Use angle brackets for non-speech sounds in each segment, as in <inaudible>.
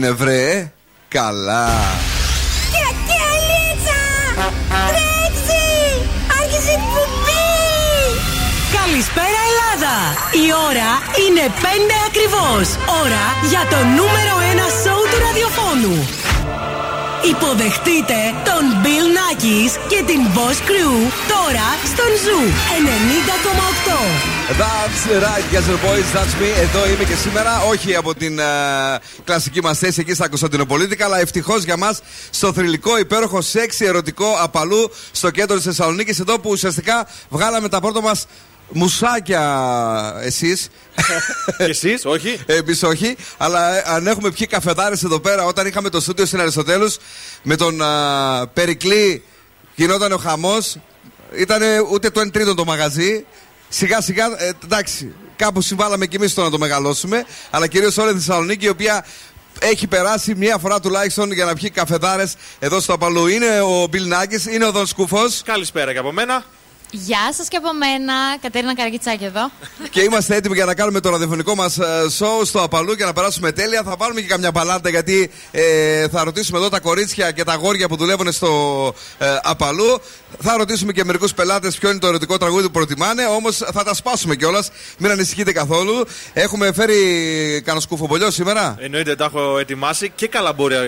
έγινε βρε Καλά Καλησπέρα Ελλάδα! Η ώρα είναι 5 ακριβώς. Ώρα για το νούμερο 1 σοου του ραδιοφώνου. Υποδεχτείτε τον Bill Nackis και την Boss Crew τώρα στον Zoo 90,8. That's right, guys and boys, that's me. Εδώ είμαι και σήμερα. Όχι από την uh, κλασική μας θέση εκεί στα Κωνσταντινοπολίτικα, αλλά ευτυχώς για μας στο θρηλυκό, υπέροχο, σεξι, ερωτικό απαλού στο κέντρο της Θεσσαλονίκης. Εδώ που ουσιαστικά βγάλαμε τα πρώτα μας μουσάκια εσείς. Εσείς, όχι. <laughs> Εμείς όχι. Αλλά ε, αν έχουμε πιει καφεδάρε εδώ πέρα, όταν είχαμε το στούντιο στην Αριστοτέλους με τον α, Περικλή, γινόταν ο χαμός. Ήταν ούτε το 1 τρίτο το μαγαζί. Σιγά σιγά, ε, εντάξει, κάπου συμβάλαμε κι εμείς το να το μεγαλώσουμε. Αλλά κυρίως όλη η Θεσσαλονίκη, η οποία έχει περάσει μία φορά τουλάχιστον για να πιει καφεδάρε εδώ στο Απαλού. Είναι ο Μπιλ Νάγκης, είναι ο Δον Σκούφος. Καλησπέρα και από μένα. Γεια σας και από μένα, Κατέρινα Καρακιτσάκη εδώ. Και είμαστε έτοιμοι για να κάνουμε το ραδιοφωνικό μας show στο Απαλού και να περάσουμε τέλεια. Θα βάλουμε και καμιά παλάτα γιατί ε, θα ρωτήσουμε εδώ τα κορίτσια και τα αγόρια που δουλεύουν στο ε, Απαλού. Θα ρωτήσουμε και μερικούς πελάτες ποιο είναι το ερωτικό τραγούδι που προτιμάνε. Όμως θα τα σπάσουμε κιόλας. Μην ανησυχείτε καθόλου. Έχουμε φέρει κανένα σκουφομπολιό σήμερα; Εννοείται, τα έχω ετοιμάσει και καλαμπούρια,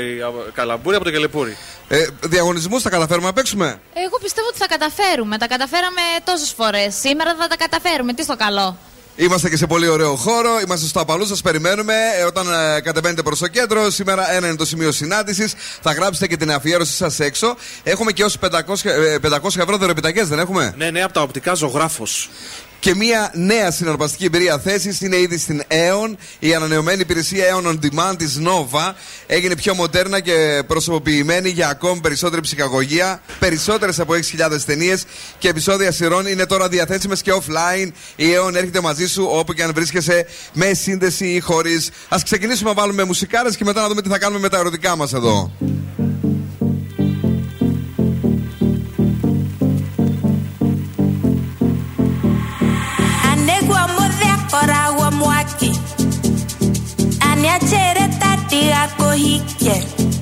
καλαμπούρια από το Κελεπούρι. Ε, Διαγωνισμούς θα καταφέρουμε να παίξουμε; Εγώ πιστεύω ότι θα καταφέρουμε. Τα καταφέραμε τόσες φορές. Σήμερα θα τα καταφέρουμε. Τι στο καλό. Είμαστε και σε πολύ ωραίο χώρο. Είμαστε στο Απαλού, σας περιμένουμε. Ε, όταν ε, κατεβαίνετε προς το κέντρο, σήμερα ένα είναι το σημείο συνάντησης. Θα γράψετε και την αφιέρωση σας έξω. Έχουμε και όσου 500, ε, 500 ευρώ δωρεπιτακέ, δεν έχουμε; Ναι, ναι, από τα οπτικά ζωγράφος. Και μια νέα συναρπαστική εμπειρία θέσης είναι ήδη στην Aeon. Η ανανεωμένη υπηρεσία Aeon On Demand της Nova έγινε πιο μοντέρνα και προσωποποιημένη για ακόμη περισσότερη ψυχαγωγία. Περισσότερες από 6.000 ταινίες και επεισόδια σειρών είναι τώρα διαθέσιμες και offline. Η Aeon έρχεται μαζί σου όπου και αν βρίσκεσαι με σύνδεση ή χωρίς. Α ξεκινήσουμε να βάλουμε μουσικάρες και μετά να δούμε τι θα κάνουμε με τα ερωτικά μας εδώ. that cheddar, that I go heat, yeah.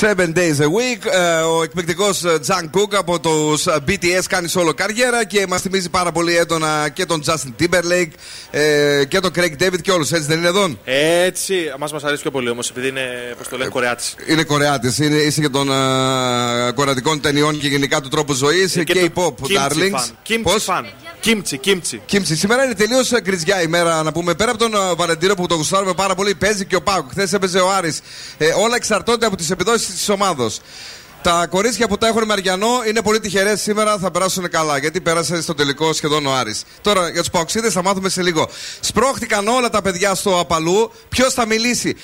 7 days a week. Ε, ο εκπληκτικός ε, Τζαν Κούκ από τους ε, BTS κάνει όλο καριέρα και μας θυμίζει πάρα πολύ έντονα και τον Justin Timberlake και τον Craig David και όλους. Έτσι δεν είναι εδώ. Έτσι. Μα μας αρέσει πιο πολύ όμως επειδή είναι, πώ το λέει Κορεάτης. Είναι Κορεάτης. Είναι, είσαι και των uh, κορεατικών ταινιών και γενικά του τρόπου ζωής. Και K-pop, darlings. Κίμψι, φαν. Κίμψι, κίμτσι. Κίμτσι. Σήμερα είναι τελείως κριτζιά η μέρα να πούμε. Πέρα από τον Βαλεντίνο που το γουστάρουμε πάρα πολύ, παίζει και ο Πάκου. Χθες έπαιζε ο Άρης. Ε, όλα εξαρτώνται από τις επιδόσεις τη ομάδα. Τα κορίτσια που τα έχουν με Αριανό είναι πολύ τυχερές σήμερα, θα περάσουν καλά. Γιατί πέρασε στο τελικό σχεδόν ο Άρης. Τώρα για τους Παοξίδες θα μάθουμε σε λίγο. Σπρώχτηκαν όλα τα παιδιά στο απαλού. Ποιος θα μιλήσει.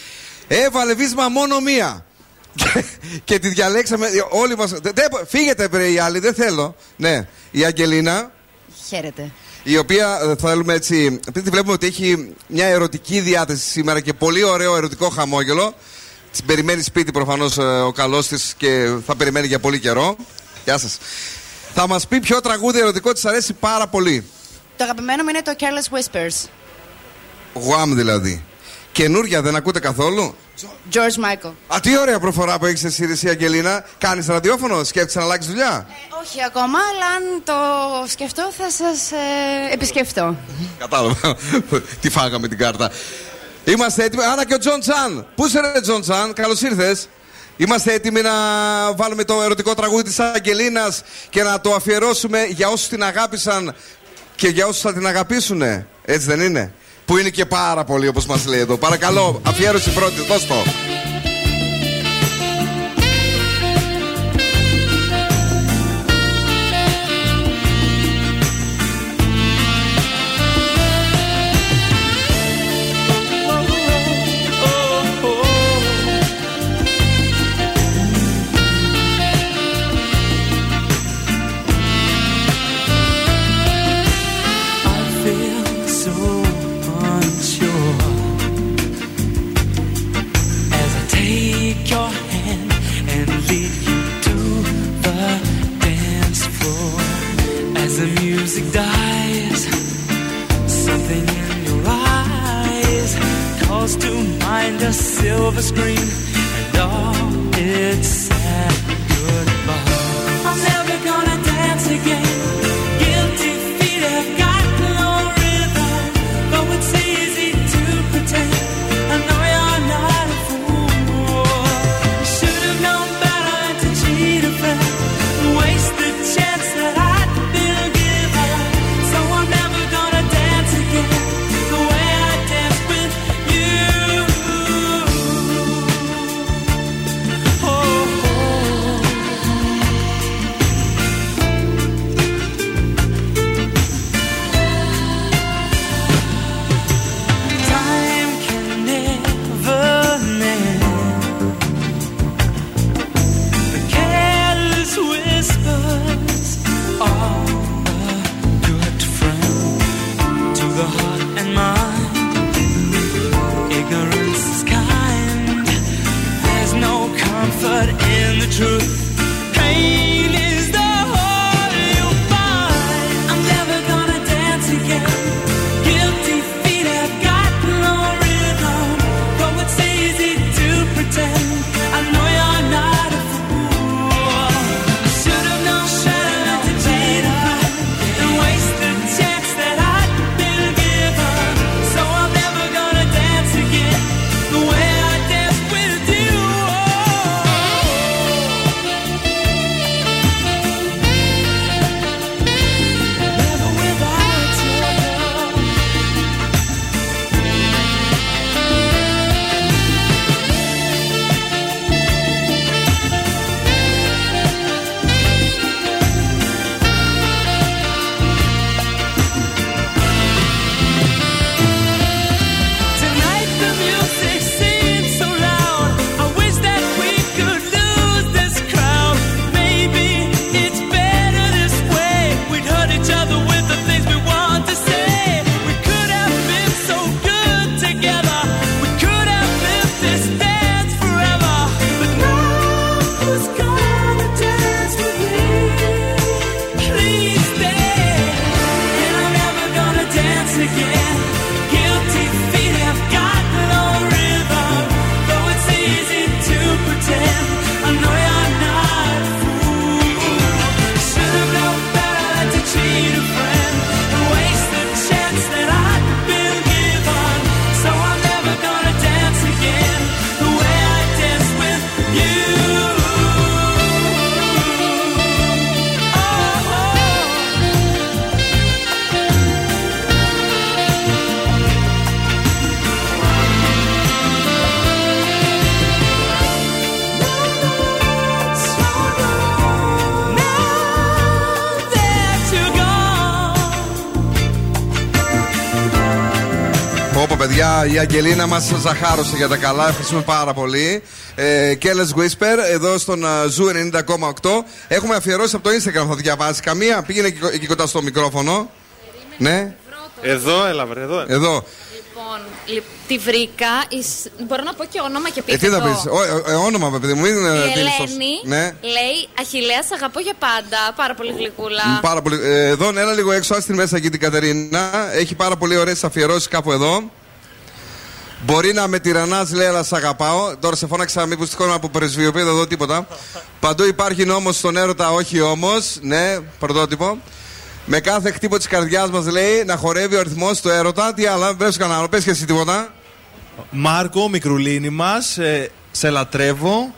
Έβαλε βίσμα μόνο μία. <laughs> Και, και τη διαλέξαμε. Όλοι μα. Φύγετε, βρε οι άλλοι, δεν θέλω. Ναι, η Αγγελίνα Χαίρετε. η οποία ε, θέλουμε έτσι. Επειδή τη βλέπουμε ότι έχει μια ερωτική διάθεση σήμερα και πολύ ωραίο ερωτικό χαμόγελο. Την περιμένει σπίτι προφανώς ο καλός της και θα περιμένει για πολύ καιρό. Γεια σας. Θα μας πει ποιο τραγούδι ερωτικό της αρέσει πάρα πολύ. Το αγαπημένο μου είναι το Careless Whispers. Γουάμ δηλαδή. Καινούρια δεν ακούτε καθόλου; George Michael. Α, τι ωραία προφορά που έχεις εσύ, εσύ Αγγελίνα. Κάνεις ραδιόφωνο, σκέφτεσαι να αλλάξεις δουλειά; Όχι ακόμα, αλλά αν το σκεφτώ θα σας ε, επισκεφτώ. Κατάλαβα. <laughs> Τη φάγαμε την κάρτα. Είμαστε έτοιμοι. Άρα και ο Τζον Τσάν. Πού είσαι, ρε Τζον Τσάν, καλώς ήρθες. Είμαστε έτοιμοι να βάλουμε το ερωτικό τραγούδι της Αγγελίνας και να το αφιερώσουμε για όσους την αγάπησαν και για όσους θα την αγαπήσουν. Έτσι δεν είναι; Που είναι και πάρα πολύ όπως μας λέει εδώ. Παρακαλώ, αφιέρωση πρώτη, δώσ' το. Screen Η Αγγελίνα μας ζαχάρωσε για τα καλά. Ευχαριστούμε πάρα πολύ. Ε, Careless Whisper εδώ στον α, Zoo 90,8. Έχουμε αφιερώσει από το Instagram. Θα διαβάσει καμία. Πήγαινε εκεί, εκεί κοντά στο μικρόφωνο. Ναι, Εδώ, έλα βρε, εδώ. εδώ. Λοιπόν, λι- τη βρήκα. εις- Μπορώ να πω και όνομα και Ε, πείτε τι θα το. πεις. όνομα, παιδί μου, μην ε, Η δίνεις το- Ελένη Ναι. λέει Αχιλλέα, σ' αγαπώ για πάντα. Πάρα πολύ γλυκούλα. Μ, Πάρα πολύ. Ε, εδώ, έλα λίγο έξω, άστη μέσα εκεί την Κατερίνα. Έχει πάρα πολύ ωραίες αφιερώσεις κάπου εδώ. Μπορεί να με τυραννάς, λέει, αλλά σ' αγαπάω. Τώρα σε φώναξα, μήπως τυχόν από πρεσβειοποίητα εδώ τίποτα. Παντού υπάρχει νόμος στον έρωτα, όχι όμως. Ναι, πρωτότυπο. Με κάθε χτύπο της καρδιάς μας λέει να χορεύει ο αριθμός του έρωτα. Τι άλλα, δεν σου κανένα, πες και εσύ τίποτα. Μάρκο, μικρουλίνη μας, σε λατρεύω.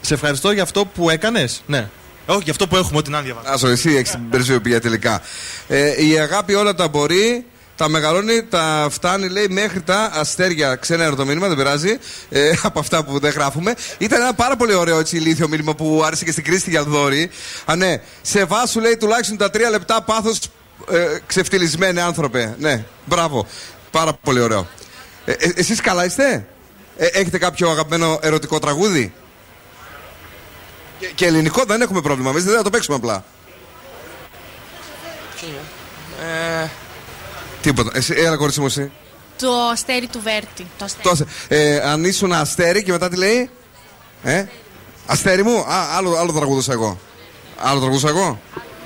Σε ευχαριστώ για αυτό που έκανες. Ναι. Όχι, για αυτό που έχουμε, ό,τι να διαβάσω. Άσο, εσύ έχεις την πρεσβειοποίητα τελικά. Ε, η αγάπη όλα τα μπορεί. Τα μεγαλώνει, τα φτάνει, λέει, μέχρι τα αστέρια. Ξένα το μήνυμα, δεν πειράζει. Ε, <laughs> από αυτά που δεν γράφουμε. Ήταν ένα πάρα πολύ ωραίο έτσι, ηλίθιο μήνυμα που άρεσε και στην Κρίστη Γιαλδόρη. Α, ναι. Σε βάσου, λέει, τουλάχιστον τα τρία λεπτά πάθος ε, ξεφτυλισμένοι άνθρωπε. Ναι, μπράβο. Πάρα πολύ ωραίο. Ε, ε, Εσείς καλά είστε, ε, Έχετε κάποιο αγαπημένο ερωτικό τραγούδι; Και, και ελληνικό δεν έχουμε πρόβλημα. Εμείς δεν θα το παίξουμε απλά. Ε, Τίποτα. Εσύ, έλα, κορίτσι μου, εσύ. Το αστέρι του Βέρτη. Το αστέρι. Τόσο. Ε, αν ήσουν αστέρι και μετά τι λέει; Ε, αστέρι μου; Α, άλλο, άλλο τραγουδούσα εγώ. Άλλο τραγουδούσα εγώ;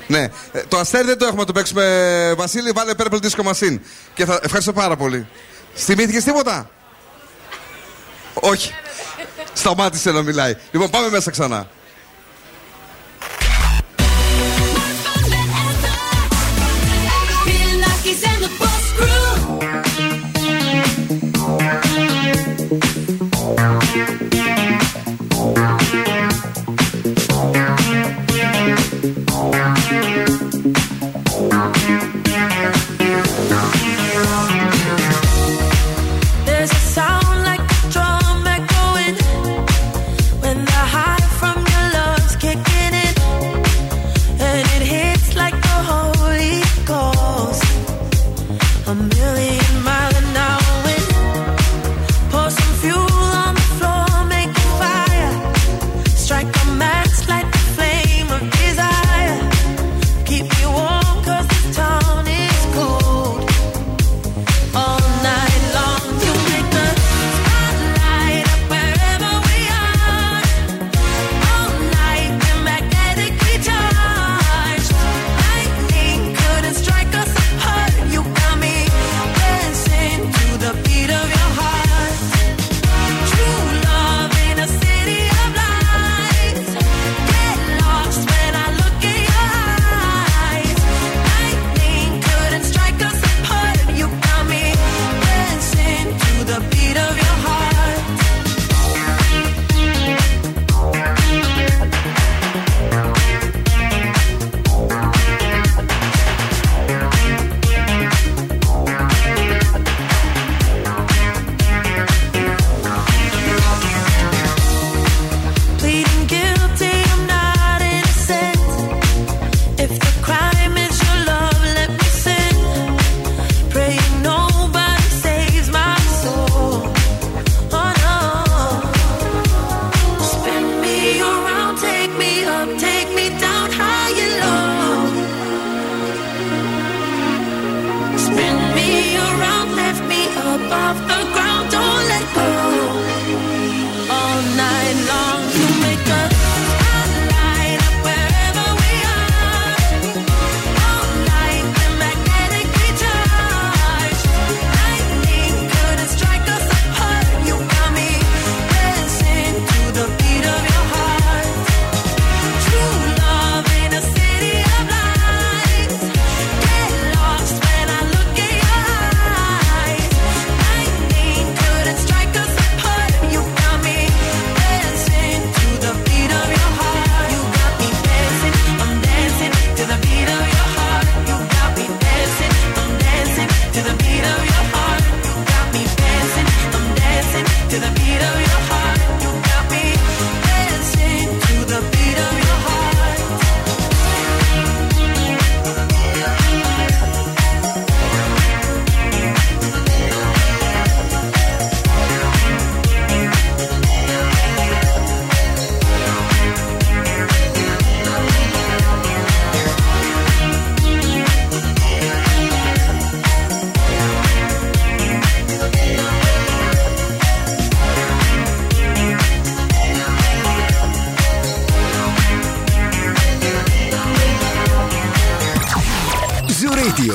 Ναι. Ε, το αστέρι δεν το έχουμε να το παίξουμε, Βασίλη. Βάλε Purple Disco Machine. Και θα... Ευχαριστώ πάρα πολύ. Θυμήθηκε τίποτα; Όχι. Σταμάτησε να μιλάει. Λοιπόν, πάμε μέσα ξανά. Oh.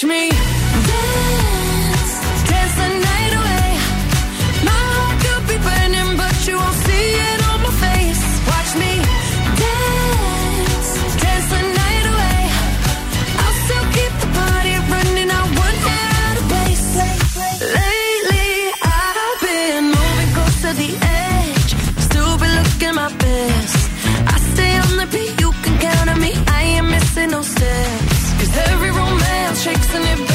touch me listen, it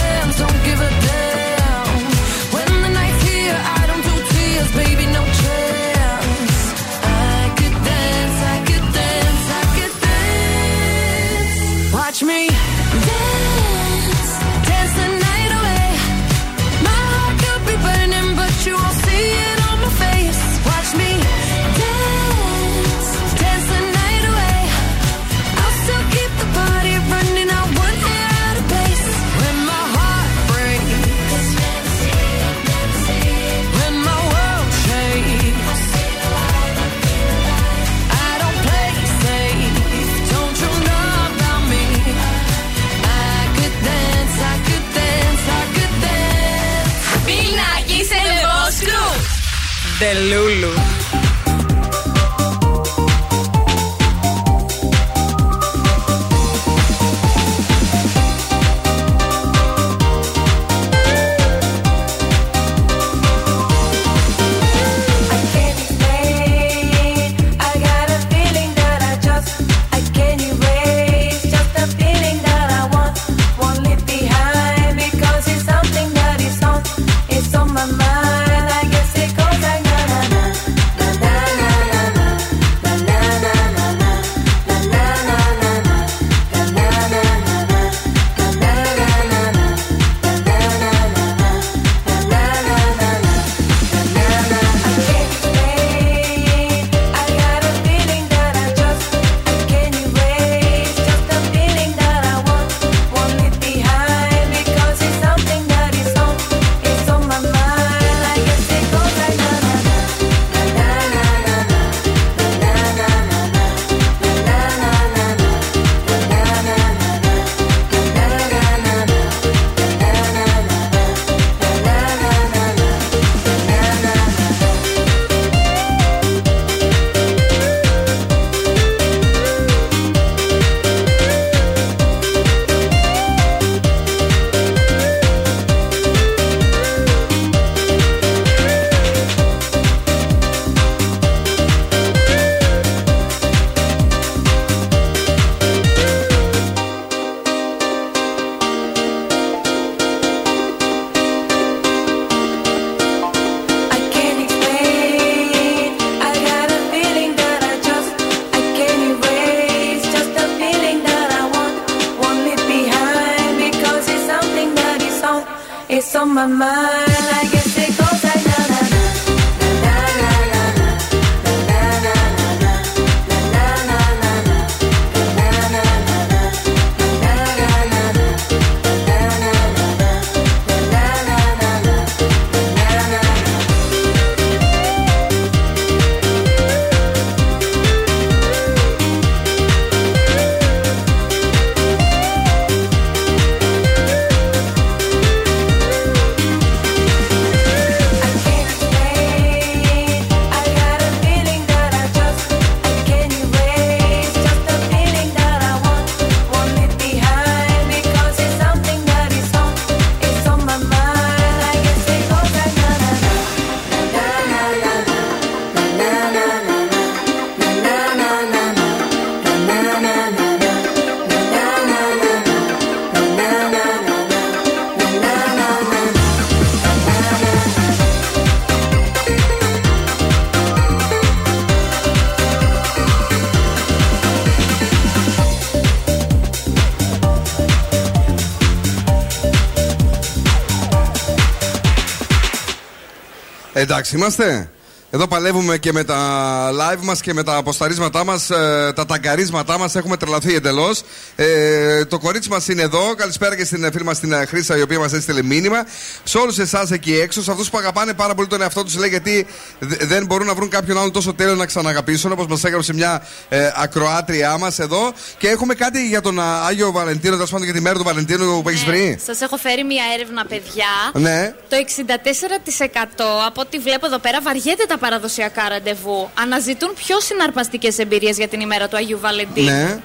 de Lulu. Εντάξει, είμαστε. Εδώ παλεύουμε και με τα live μας και με τα αποσταρίσματά μας, τα ταγκαρίσματά μας. Έχουμε τρελαθεί εντελώς. Ε, το κορίτσι μας είναι εδώ. Καλησπέρα και στην φίλη μας την ε, Χρήσα, η οποία μας έστειλε μήνυμα. Σε όλους εσάς εκεί έξω, σε αυτούς που αγαπάνε πάρα πολύ τον εαυτό τους, λέει γιατί δε- δεν μπορούν να βρουν κάποιον άλλον τόσο τέλειο να ξαναγαπήσουν, όπως μας έγραψε μια ε, ακροάτριά μας εδώ. Και έχουμε κάτι για τον α, Άγιο Βαλεντίνο, τέλος πάντων για τη μέρα του Βαλεντίνου που έχεις βρει. Σας έχω φέρει μια έρευνα, παιδιά. Ναι. Το 64% από ό,τι βλέπω εδώ πέρα βαριέται τα παραδοσιακά ραντεβού. Αναζητούν πιο συναρπαστικές εμπειρίες για την ημέρα του Αγίου Βαλεντίνου. Ναι.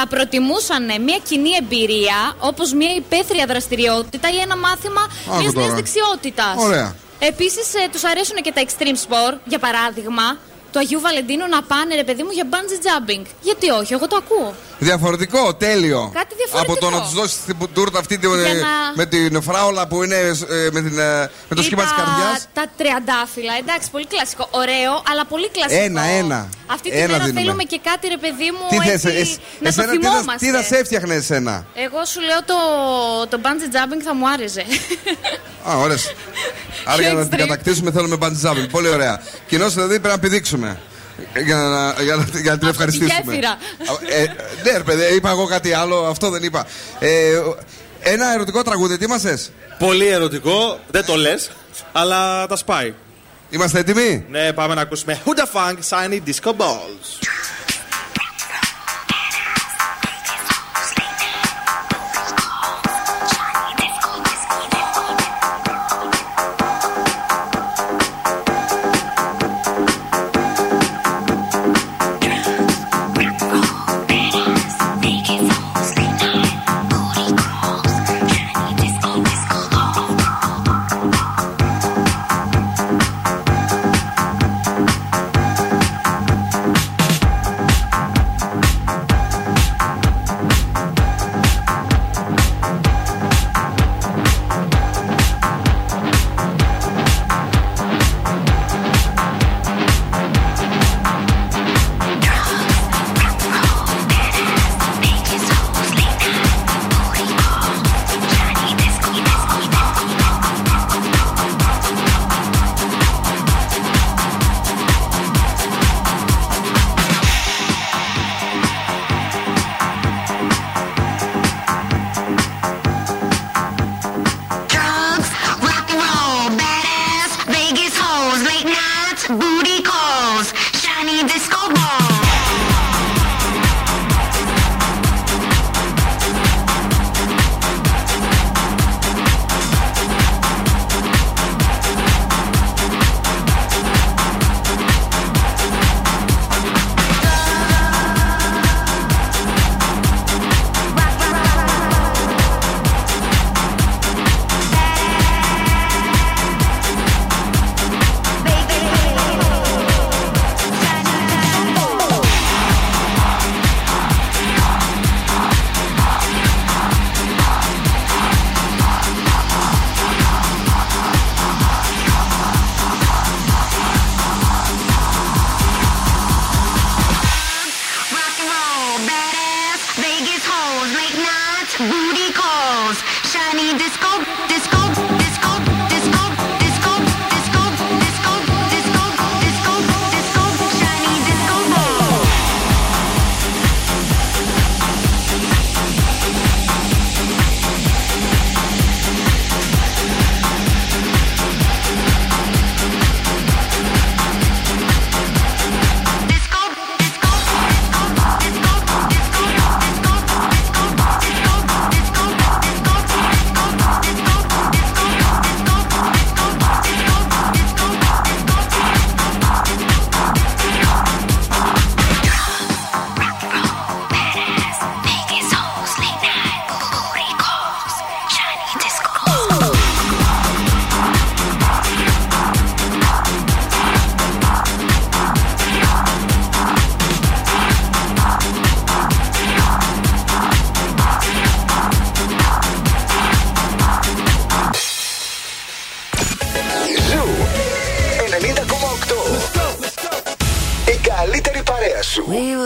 Θα προτιμούσαν μια κοινή εμπειρία, όπως μια υπαίθρια δραστηριότητα ή ένα μάθημα Άκου μιας νέας τώρα. δεξιότητας. Ωραία. Επίσης, τους αρέσουν και τα extreme sport, για παράδειγμα. Του Αγίου Βαλεντίνου να πάνε, ρε παιδί μου, για bungee jumping. Γιατί όχι, εγώ το ακούω. Διαφορετικό, τέλειο. Κάτι διαφορετικό. Από το να τους δώσεις την τούρτα αυτή την, Για ε, να- με την φράουλα που είναι ε, με, την, ε, με το Ή σχήμα της τα- καρδιάς. Τα τριαντάφυλλα, εντάξει, πολύ κλασικό. Ωραίο, αλλά πολύ κλασικό. Ένα, ένα. Αυτή τη Ένα μέρα δίνουμε. θέλουμε και κάτι, ρε παιδί μου, Τι θες, έτσι, εσ- να εσένα, το τι θα- θυμόμαστε. τι θα σε έφτιαχνε εσένα; Εγώ σου λέω το, το bungee jumping θα μου άρεσε. Α, ωραία. Άρα για να την extreme. κατακτήσουμε θέλουμε bungee jumping. Πολύ ωραία. Κοινώς δηλαδή πρέπει να πηδήξουμε. Για να, για να, για να την ευχαριστήσουμε. γέφυρα. Ε, ναι, ρε παιδί, είπα εγώ κάτι άλλο, αυτό δεν είπα. Ε, ένα ερωτικό τραγούδι, τι είμαστε. Πολύ ερωτικό, δεν το λες, αλλά τα σπάει. Είμαστε έτοιμοι; Ναι, πάμε να ακούσουμε Who the Funk Shiny Disco Balls.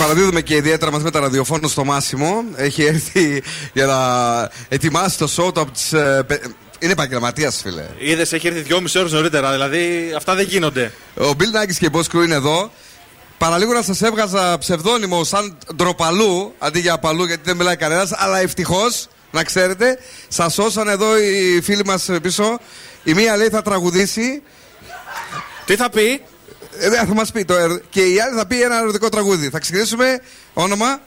Παραδίδουμε και ιδιαίτερα μαζί με τα ραδιοφώνου στο Μάσιμο. Έχει έρθει για να ετοιμάσει το show του από τις, ε, πε- Είναι επαγγελματίας, φίλε. Είδες, έχει έρθει δυόμιση ώρες νωρίτερα. Δηλαδή αυτά δεν γίνονται. Ο Μπιλ Νάγκη και η Boss Crew είναι εδώ. Παραλίγο να σας έβγαζα ψευδόνυμο σαν ντροπαλού αντί για απαλού γιατί δεν μιλάει κανένας. Αλλά ευτυχώς, να ξέρετε, σας σώσαν εδώ οι φίλοι μας πίσω. Η μία λέει θα τραγουδήσει. Τι θα πει; Ε, θα μας πει το ερ- Και η άλλη θα πει ένα ερωτικό τραγούδι. Θα ξεκινήσουμε. Όνομα.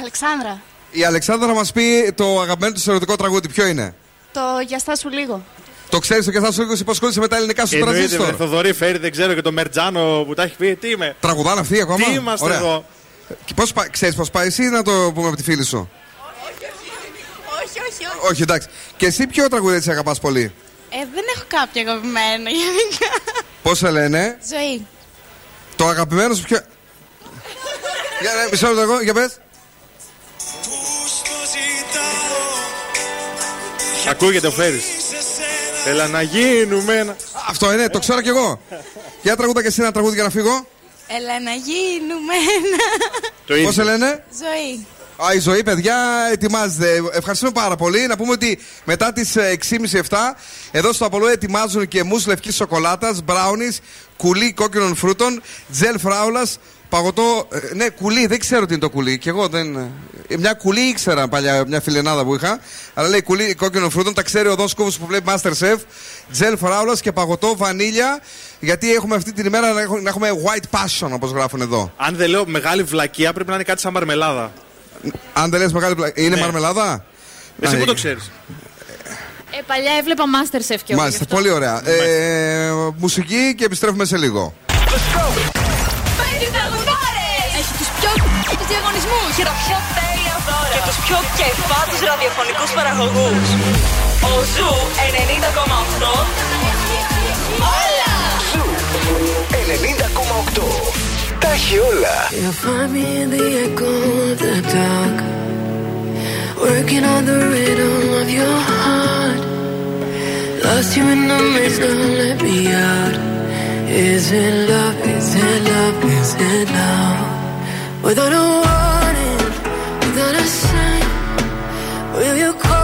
Αλεξάνδρα, Η Αλεξάνδρα θα μας πει το αγαπημένο του ερωτικό τραγούδι. Ποιο είναι; το για στάσου λίγο. Το ξέρεις το και θα σου λίγο υποσχόλησε με τα ελληνικά σου Εννοείται, τραζίστορ. με Θοδωρή φέρει, δεν ξέρω και το Μερτζάνο που τα έχει πει. Τι είμαι; Τραγουδάνε αυτοί ακόμα; Τι είμαστε Ωραία. εδώ; Και πώς πα... Ξέρεις πώς πάει; Εσύ ή να το πούμε από τη φίλη σου. Όχι, όχι, όχι. Όχι, εντάξει. Και εσύ ποιο τραγούδι έτσι αγαπάς πολύ; Ε, δεν έχω κάποιο αγαπημένο <laughs> γενικά. Πώς σε λένε; Ζωή. Το αγαπημένο σου ποιο... για, ναι, μισό λεπτό εγώ, για πες. Ακούγεται ο Φέρι. Έλα να γίνουμε ένα. Αυτό είναι, το ξέρω κι εγώ. Για τραγούδα και εσύ ένα τραγούδι για να φύγω. Έλα να γίνουμε ένα. Πώς σε λένε; Ζωή. Α, η ζωή, παιδιά, ετοιμάζεται. Ευχαριστούμε πάρα πολύ. Να πούμε ότι μετά τις 6.30-7 εδώ στο Απολό ετοιμάζουν και μουσ λευκής σοκολάτας, μπράουνι, κουλί κόκκινων φρούτων, τζελ φράουλας, παγωτό. ε, ναι, κουλί, δεν ξέρω τι είναι το κουλί. Και εγώ δεν. ε, Μια κουλί ήξερα παλιά, μια φιλενάδα που είχα. Αλλά λέει κουλί κόκκινων φρούτων. Τα ξέρει ο Δόσκοβος που βλέπει Masterchef. Τζελ φράουλας και παγωτό βανίλια. Γιατί έχουμε αυτή την ημέρα να έχουμε- να έχουμε white passion, όπως γράφουν εδώ. Αν δεν λέω μεγάλη βλακεία, πρέπει να είναι κάτι σαν μαρμελάδα. Αν δεν λες μεγάλη πλάκα. Είναι ναι. μαρμελάδα; Εσύ που το ε, ξέρεις. Ε, παλιά έβλεπα Masterchef και εγώ. Μάλιστα, πολύ ωραία. Ε, μουσική και επιστρέφουμε σε λίγο. Παίζει τραγουδάρες! Έχει τους πιο τους διαγωνισμούς. Και τα πιο τέλεια δώρα. Και τους πιο κεφάτους ραδιοφωνικούς παραγωγούς. Ο Zoo 90,8. Όλα! Ζου 90,8. Μαχιόλα. You'll find me in the echo of the dark. Working on the rhythm of your heart. Lost you in the maze, now let me out. Is it love? Is it love? Is it love? Without a warning, without a sign, will you call?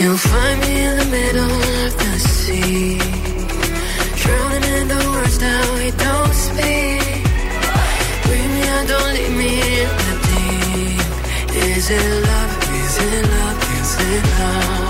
You'll find me in the middle of the sea, drowning in the words that we don't speak. Bring me out, don't leave me in the deep. Is it love? Is it love? Is it love?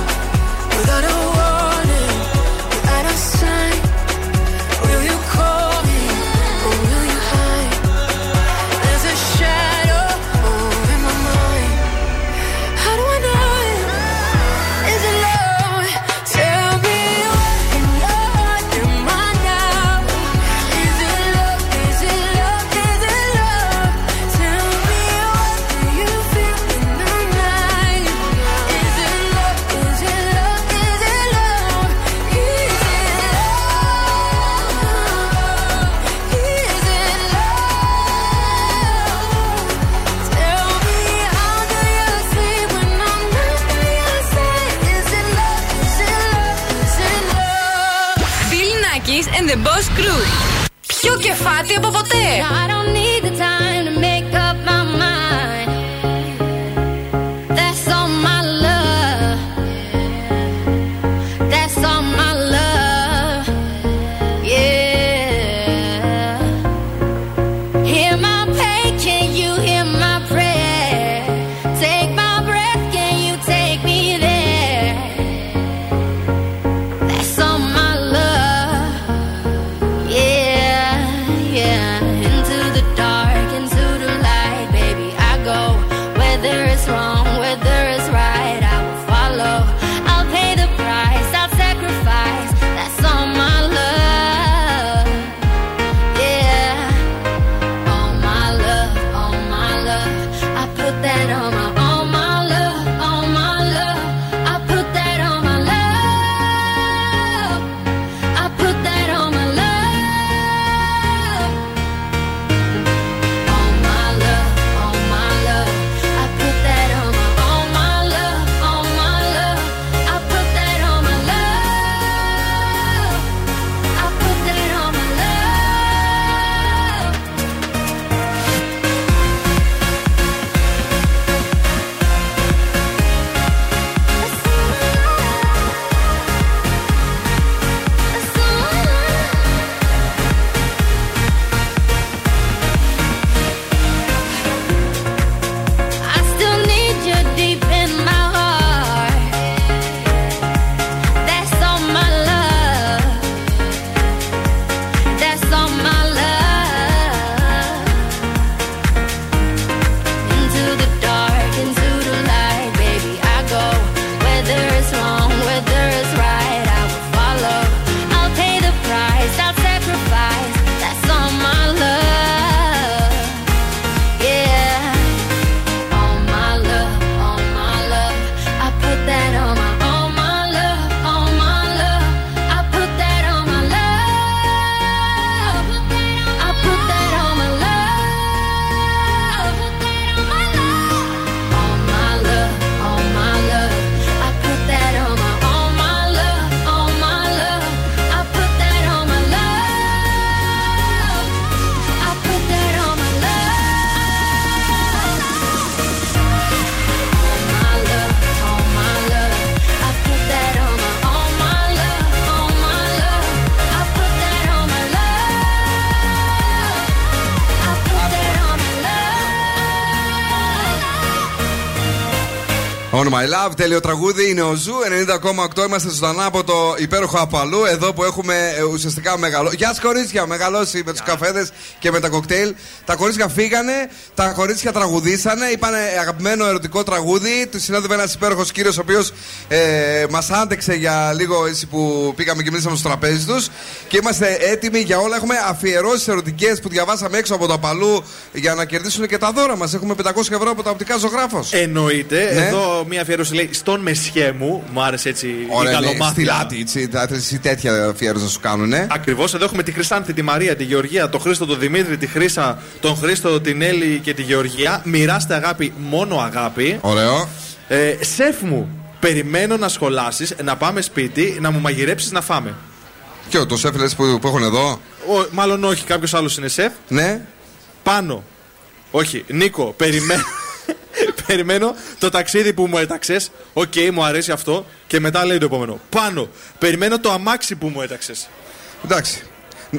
My Love, τέλειο τραγούδι. Είναι ο Zoo 90,8. Είμαστε ζωντανά από το υπέροχο Απαλού. Εδώ που έχουμε ε, ουσιαστικά μεγαλώσει. Γεια σας, κορίτσια. Μεγαλώσει με τους καφέδες και με τα κοκτέιλ. Τα κορίτσια φύγανε, τα κορίτσια τραγουδήσανε. Είπανε αγαπημένο ερωτικό τραγούδι. Τους συνόδευε ένας υπέροχος κύριος, ο οποίος ε, μας άντεξε για λίγο έτσι που πήγαμε και μιλήσαμε στο τραπέζι τους. Και είμαστε έτοιμοι για όλα. Έχουμε αφιερώσεις ερωτικές που διαβάσαμε έξω από το Απαλού για να κερδίσουν και τα δώρα μας. Έχουμε 500 ευρώ από τα οπτικά ζωγράφος. Εννοείται. Ναι. Εδώ μία αφιέρωση λέει στον Μεσιέ μου. Μου άρεσε έτσι η Ωραία, ναι, στη καλομάθεια. λάτη, έτσι, θα ήθελες εσύ τέτοια αφιέρωση να σου κάνουν, ε. Ακριβώς. Εδώ έχουμε τη Χρυσάνθη, τη Μαρία, τη Γεωργία, τον Χρήστο, τον Δημήτρη, τη Χρήσα, τον Χρήστο, την Έλλη και τη Γεωργία. Μοιράστε αγάπη, μόνο αγάπη. Ωραίο. Ε, σεφ μου, περιμένω να σχολάσεις, να πάμε σπίτι, να μου μαγειρέψεις να φάμε. Ποιο, το σεφ λες που, που έχουν εδώ; Ο, μάλλον όχι, κάποιος άλλος είναι σεφ. Ναι. Πάνω. Όχι, Νίκο, περιμένω. Περιμένω το ταξίδι που μου έταξες. Οκ, μου αρέσει αυτό. Και μετά λέει το επόμενο. Πάνω. Περιμένω το αμάξι που μου έταξες. Εντάξει.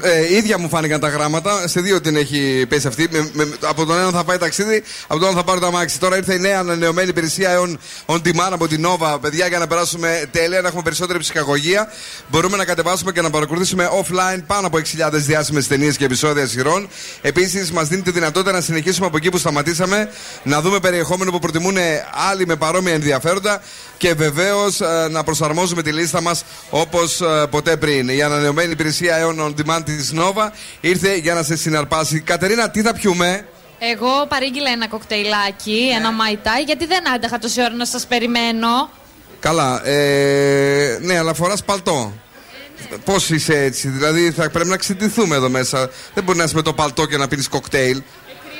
Ε, ίδια μου φάνηκαν τα γράμματα. Σε δύο την έχει πέσει αυτή. Με, με- από τον ένα θα πάει ταξίδι, από τον άλλο θα πάρει το αμάξι. Τώρα ήρθε η νέα ανανεωμένη υπηρεσία EON, on demand από την Nova. Παιδιά, για να περάσουμε τέλεια, να έχουμε περισσότερη ψυχαγωγία. Μπορούμε να κατεβάσουμε και να παρακολουθήσουμε offline πάνω από 6.000 διάσημες ταινίες και επεισόδια σειρών. Επίσης, μας δίνει τη δυνατότητα να συνεχίσουμε από εκεί που σταματήσαμε, να δούμε περιεχόμενο που προτιμούν άλλοι με παρόμοια ενδιαφέροντα και βεβαίως να προσαρμόζουμε τη λίστα μας όπως ποτέ πριν. Η ανανεωμένη υπηρεσία EON On Demand της Nova ήρθε για να σε συναρπάσει. Κατερίνα, τι θα πιούμε; Εγώ παρήγγειλα ένα κοκτειλάκι, ένα Mai Tai, γιατί δεν άντεχα τόση ώρα να σας περιμένω. Καλά, ε, ναι, αλλά φοράς παλτό. Πώς είσαι έτσι, δηλαδή θα πρέπει να ξεντηθούμε εδώ μέσα. Δεν μπορεί να είσαι με το παλτό και να πίνεις κοκτέιλ.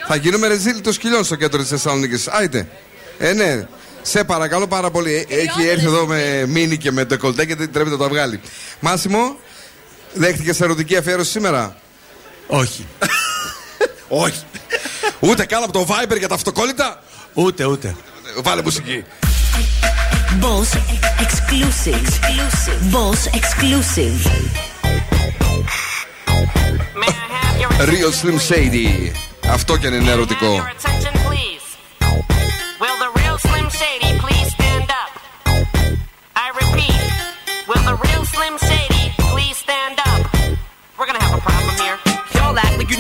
Θα γίνουμε ρεζίλ των σκυλιών στο κέντρο της Θεσσαλονίκης. Άιτε. Ε, ναι. Σε παρακαλώ πάρα πολύ. Ε, Έχει έρθει εδώ με μίνι και με ντεκολτέ και δεν τρέπεται να τα βγάλει. Μάσιμο, δέχτηκες ερωτική αφιέρωση σήμερα; Όχι. <laughs> Όχι. Ούτε καν από το Viber για τα αυτοκόλλητα; Ούτε, ούτε. Βάλε μουσική. Boss exclusive. exclusive. Boss exclusive. Real Slim Shady. Αυτό και αν είναι ερωτικό.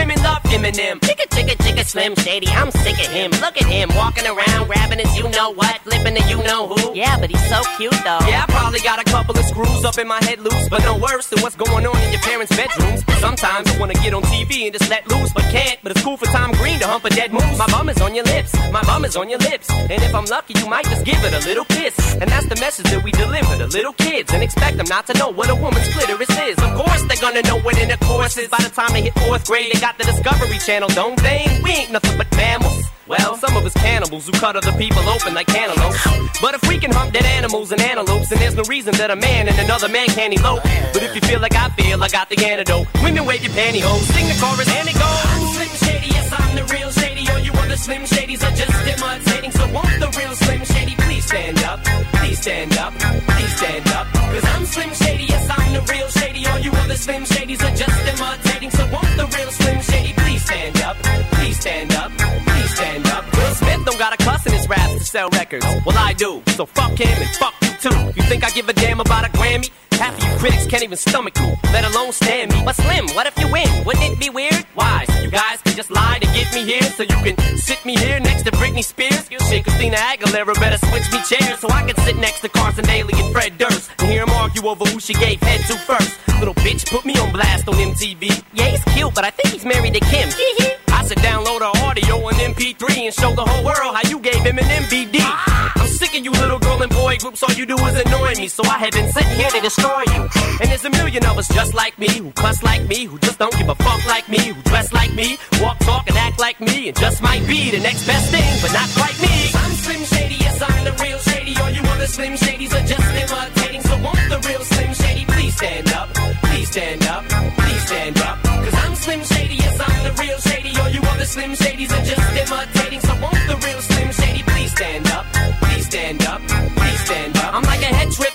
women love Eminem. Chicka, chicka, chicka, Slim Shady. I'm sick of him. Look at him walking around, grabbing his you know what, flipping the you know who. Yeah, but he's so cute though. Yeah, I probably got a couple of screws up in my head loose, but no worse than what's going on in your parents' bedrooms. Sometimes I wanna get on TV and just let loose, but can't. But it's cool for Tom Green to hump a dead moose. My bum is on your lips, my bum is on your lips, and if I'm lucky, you might just give it a little kiss. And that's the message that we deliver to little kids, and expect them not to know what a woman's clitoris is. Of course, they're gonna know what intercourse is. By the time they hit fourth grade, they got the Discovery Channel, don't they? We ain't nothing but mammals. Well, some of us cannibals who cut other people open like cantaloupes. But if we can hunt dead animals and antelopes, then there's no reason that a man and another man can't elope. But if you feel like I feel, I got the antidote. Women wave your pantyhose, sing the chorus, and it goes. I'm Slim Shady, yes, I'm the real Shady. All you other Slim Shadys are just imitating. So won't the real Slim Shady please stand up? Please stand up, please stand up. Cause I'm Slim Shady, yes, I'm the real Shady. All you other Slim Shadys are just imitating. The real Slim Shady please stand up? Please stand up, please stand up. Will Smith don't got a cuss in his raps to sell records. Well, I do. So fuck him and fuck you too. You think I give a damn about a Grammy? Half of you critics can't even stomach me, let alone stand me. But Slim, what if you win? Wouldn't it be weird? Why? So you guys can just lie to get me here, so you can sit me here next to Britney Spears. Shit, Christina Aguilera better switch me chairs so I can sit next to Carson Daly and Fred Durst and hear them argue over who she gave head to first. Little bitch put me on blast on MTV. Yeah, he's cute, but I think he's married to Kim. I should download her audio on MP3 and show the whole world how groups, all you do is annoy me. So I have been sitting here to destroy you. And there's a million of us just like me, who cuss like me, who just don't give a fuck like me, who dress like me, walk, talk, and act like me, and just might be the next best thing, but not quite me. I'm Slim Shady, yes, I'm the real Shady. All you other Slim Shadys are just imitating. So won't the real Slim Shady please stand up? Please stand up, please stand up. Cause I'm Slim Shady, yes, I'm the real Shady. All you other Slim Shadys are just imitating.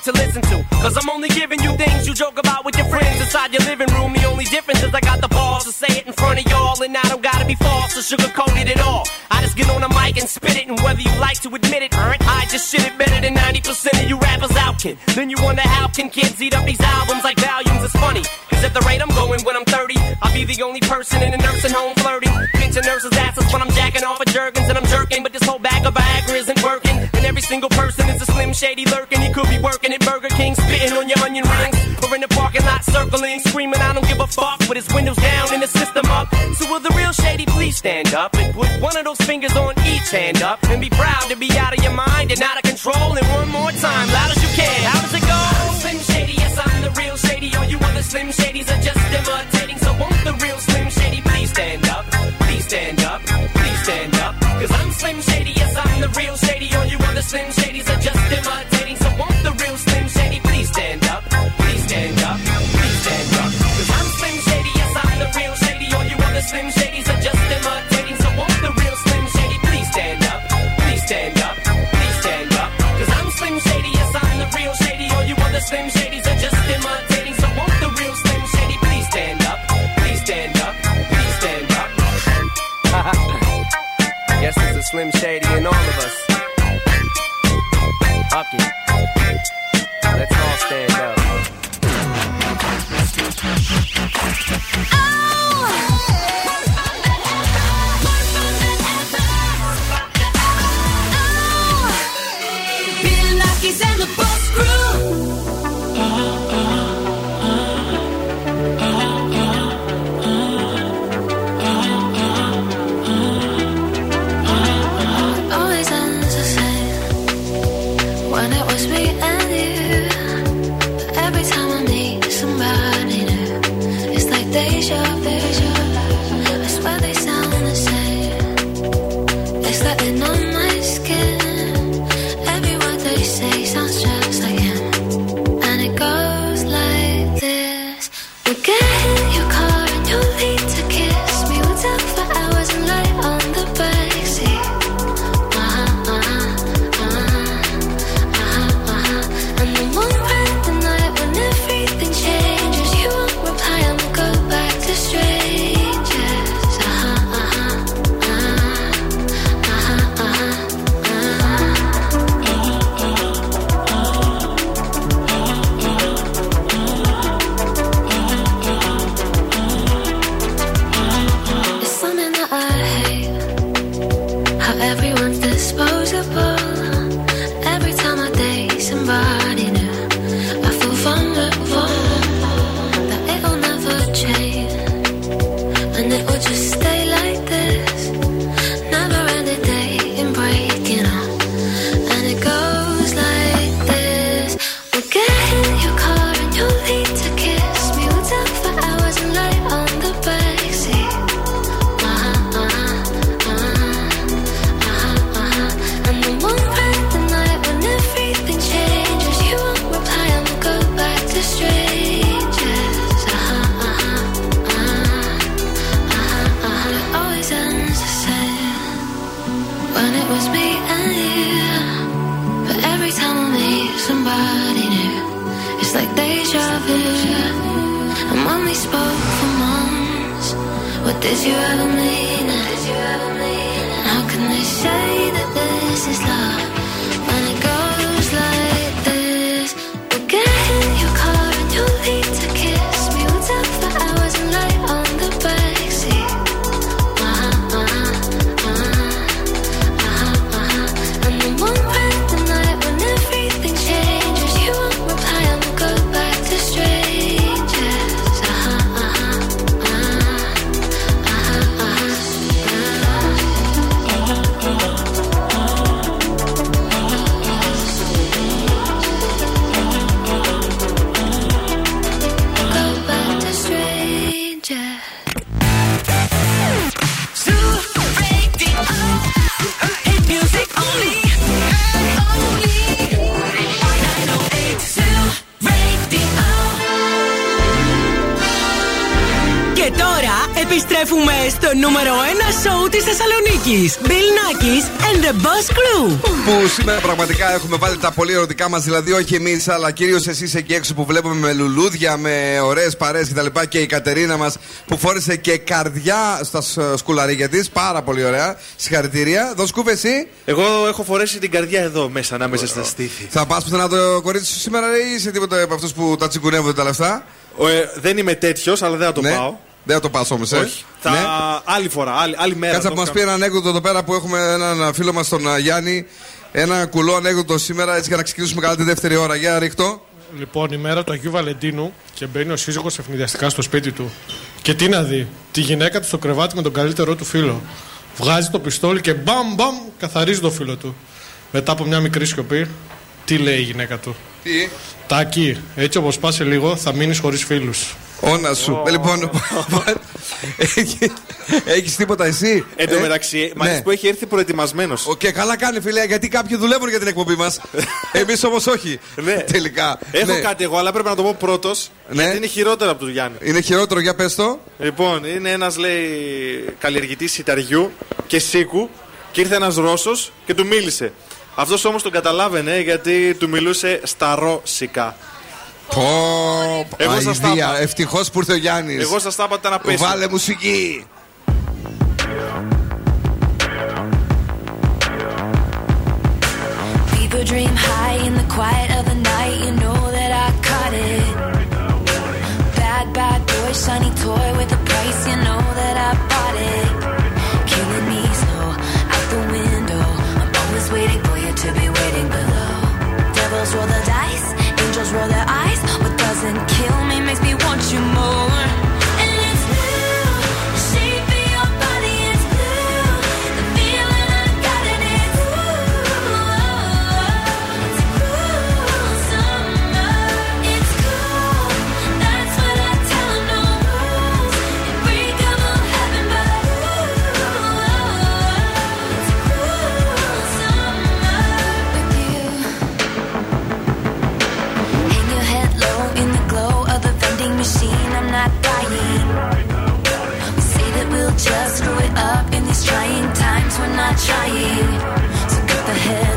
To listen to. Cause I'm only giving you things you joke about with your friends inside your living room. The only difference is I got the balls to say it in front of y'all. And I don't gotta be false or sugarcoat it at all. I just get on a mic and spit it. And whether you like to admit it, I just shit it better than 90% of you rappers out, kid. Then you wonder how can kids eat up these albums like volumes? It's funny. Cause at the rate I'm going when I'm 30, I'll be the only person in a nursing home flirting. Pinching nurses' asses when I'm jacking off of Jergens and I'm jerking. But this whole bag of Viagra isn't working. And every single person shady lurking. He could be working at Burger King, spitting on your onion rings. Or in the parking lot circling, screaming, I don't give a fuck. With his windows down and the system up. So will the real shady please stand up and put one of those fingers on each hand up. And be proud to be out of your mind and out of control. And one more time, loud as you can. How does it go? Slim Shady, yes, I'm the real shady. All you other Slim Shadys are just imitating. So won't the real Slim Shady please stand up? Please stand up. Please stand up. Cause I'm Slim Shady, yes, I'm the real shady. All you other Slim Shadys are Θεσσαλονίκη. Bill Nackis and the Boss Crew. Που σήμερα πραγματικά έχουμε βάλει τα πολύ ερωτικά μας, δηλαδή όχι εμείς, αλλά κυρίως εσείς εκεί έξω που βλέπουμε με λουλούδια, με ωραίες παρέ κτλ. Και η Κατερίνα μας που φόρεσε και καρδιά στα σ- σκουλαρίκια της. Πάρα πολύ ωραία. Συγχαρητήρια. Δώσ' κούβε εσύ. Εγώ έχω φορέσει την καρδιά εδώ μέσα, ανάμεσα στα στήθη. Θα πας πουθενά το κορίτσι σου σήμερα ή είσαι τίποτα από αυτούς που τα τσιγκουνεύονται τα λεφτά; Ο, ε, δεν είμαι τέτοιος, αλλά δεν θα το Ναι. πάω. Δεν θα το πα όμω, ε. Όχι. Θα... Ναι. Άλλη φορά, άλλη, άλλη μέρα. Κάτσε το να μας κάνω. πει ένα ανέκδοτο εδώ πέρα που έχουμε έναν φίλο μας τον α, Γιάννη. Ένα κουλό ανέκδοτο σήμερα έτσι για να ξεκινήσουμε καλά τη δεύτερη ώρα. Για ρίχτω. Λοιπόν, η μέρα του Αγίου Βαλεντίνου και μπαίνει ο σύζυγος ευνηδιαστικά στο σπίτι του. Και τι να δει, τη γυναίκα του στο κρεβάτι με τον καλύτερό του φίλο. Βγάζει το πιστόλι και μπαμ μπαμ καθαρίζει το φίλο του. Μετά από μια μικρή σιωπή, τι λέει η γυναίκα του; Τι; Τάκι, έτσι όπως πας σε λίγο θα μείνεις χωρίς φίλους. Όνα σου. Ε, Λοιπόν, έχει τίποτα εσύ; Εν τω Ε, μεταξύ, μ' ναι. αρέσει που έχει έρθει προετοιμασμένος. Και καλά κάνει, φίλε, γιατί κάποιοι δουλεύουν για την εκπομπή μας. <laughs> Εμείς όμως όχι. Ναι. Τελικά. Έχω Ναι. κάτι εγώ, αλλά πρέπει να το πω πρώτος. Ναι. Γιατί είναι χειρότερο από του Γιάννη. Είναι χειρότερο, για πες το. Λοιπόν, είναι ένας λέει καλλιεργητής σιταριού και σίκου και ήρθε ένας Ρώσος και του μίλησε. Αυτός όμως τον καταλάβαινε γιατί του μιλούσε στα ρώσικα. Πω, Εγώ σας τα αηδία. είπα. Ευτυχώ που ήρθε ο Γιάννη. Εγώ σα τα είπα ότι ήταν απέσιο. Βάλε μουσική. Fever dream high in the quiet of the night. You know that I caught it. Bad, bad boy, shiny toy with a price. You know that I bought it. Killing me slow out the window. I'm always waiting for you to be just screw it up in these trying times. We're not trying. So cut the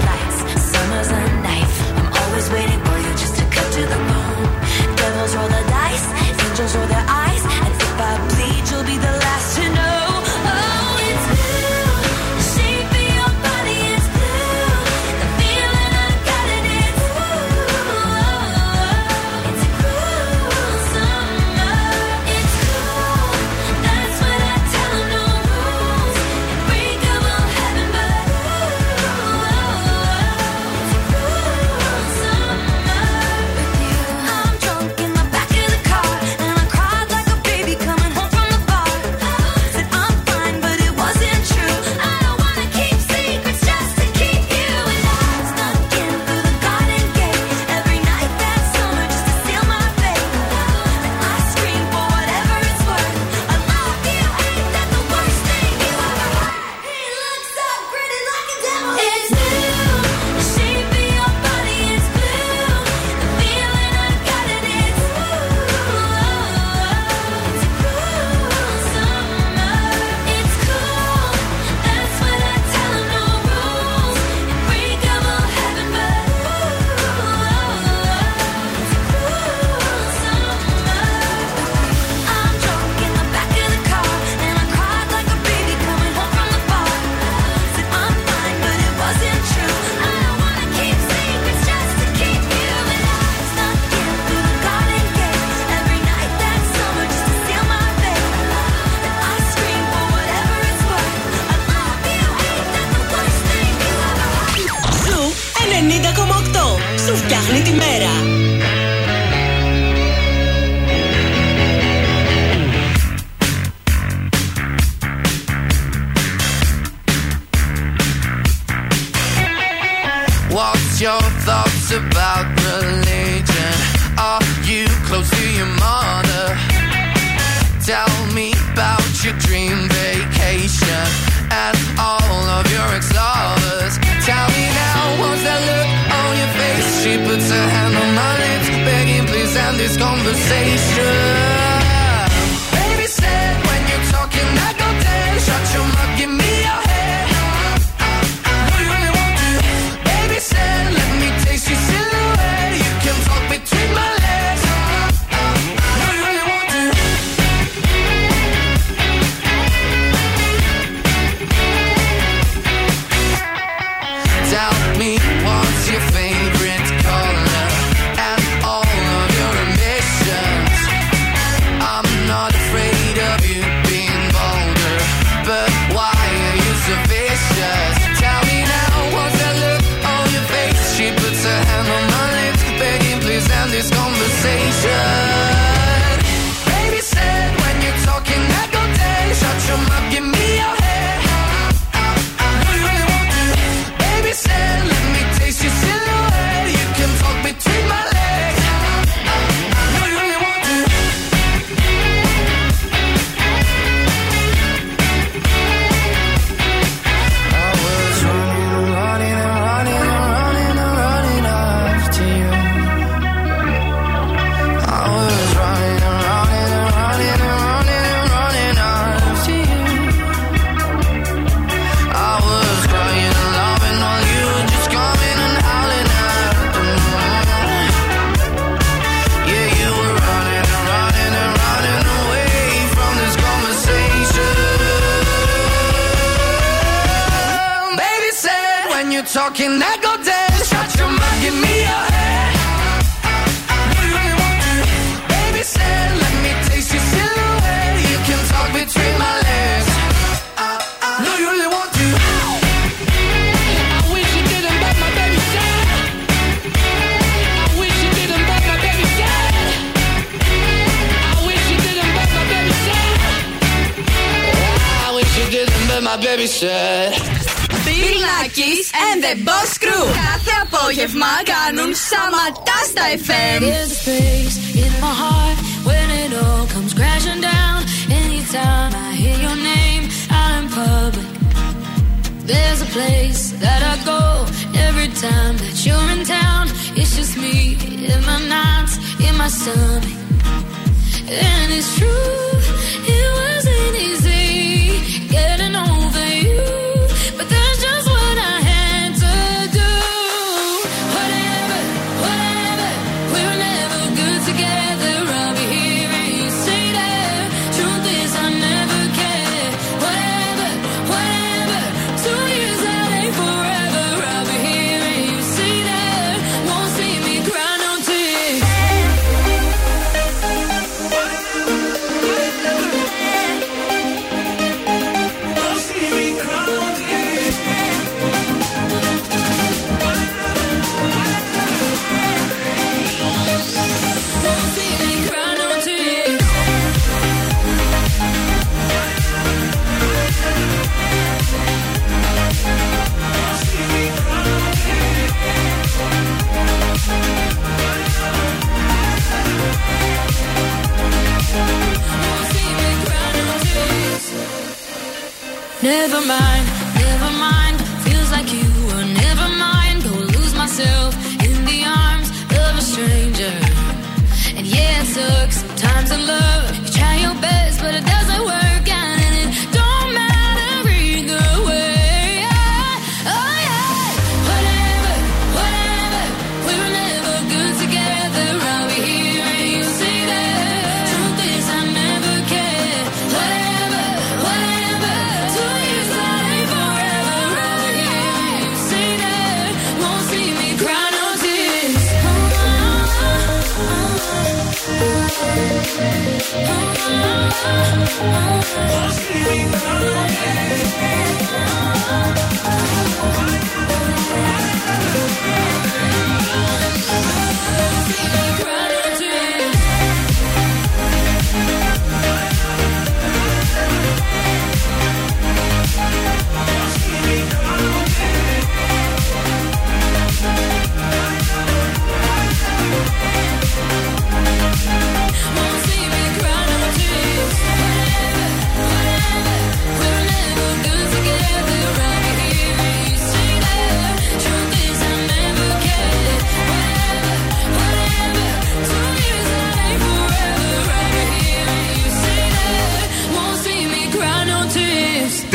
Oh,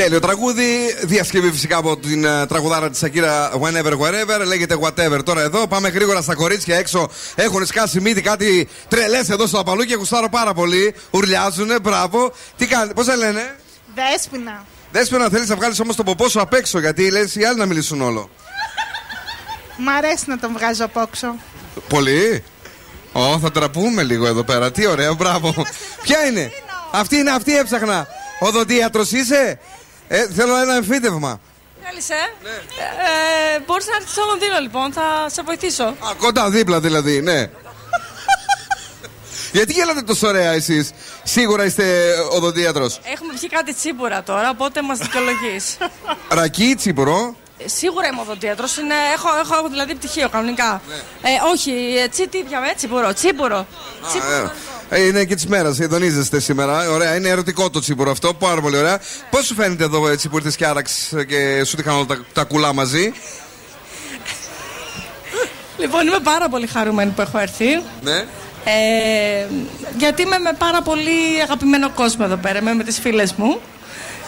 Τέλειο τραγούδι. Διασκευή φυσικά από την ε, τραγουδάρα της Ακύρα Whenever Wherever. Λέγεται Whatever. Τώρα εδώ πάμε γρήγορα στα κορίτσια έξω. Έχουν σκάσει μύτη κάτι τρελές εδώ στο απαλού και γουστάρω πάρα πολύ. Ουρλιάζουνε, μπράβο. Τι κάνει, πώς σε λένε; Δέσποινα. Δέσποινα, θέλεις να βγάλεις όμως το ποπό σου απ' έξω γιατί λες οι άλλοι να μιλήσουν όλο. Μ' αρέσει να τον βγάζω από όξω. Πολύ. Ω, θα τραπούμε λίγο εδώ πέρα. Τι ωραία, μπράβο. Ποια είναι; Αυτή είναι, αυτή έψαχνα. Οδοντίατρος είσαι; Ε, θέλω ένα εμφύτευμα. Θέλεις, ε; ε Μπορείς να έρθεις στο Λονδίνο, λοιπόν. Θα σε βοηθήσω. Α, κοντά δίπλα δηλαδή, ναι. <laughs> Γιατί γελάτε τόσο ωραία εσείς; Σίγουρα είστε οδοντίατρος. Έχουμε πιει κάτι τσίπουρα τώρα, οπότε μας δικαιολογείς. <laughs> Ρακί, τσίπουρο. Σίγουρα είμαι οδοντίατρος. Έχω, έχω δηλαδή πτυχίο κανονικά. Ε, όχι, ε, τσι, τι πιαμε, τσίπουρο. Τσίπουρο. Τσίπουρο. Ε, είναι και της μέρας, ειδονίζεστε σήμερα. Ωραία, είναι ερωτικό το τσίπουρο αυτό, πάρα πολύ ωραία. Πώς σου φαίνεται εδώ έτσι που ήρθες και άραξες και σου τύχαν όλα τα, τα κουλά μαζί; Λοιπόν, είμαι πάρα πολύ χαρούμενη που έχω έρθει. Ναι. Ε, γιατί είμαι με πάρα πολύ αγαπημένο κόσμο εδώ πέρα. Είμαι με τις φίλες μου.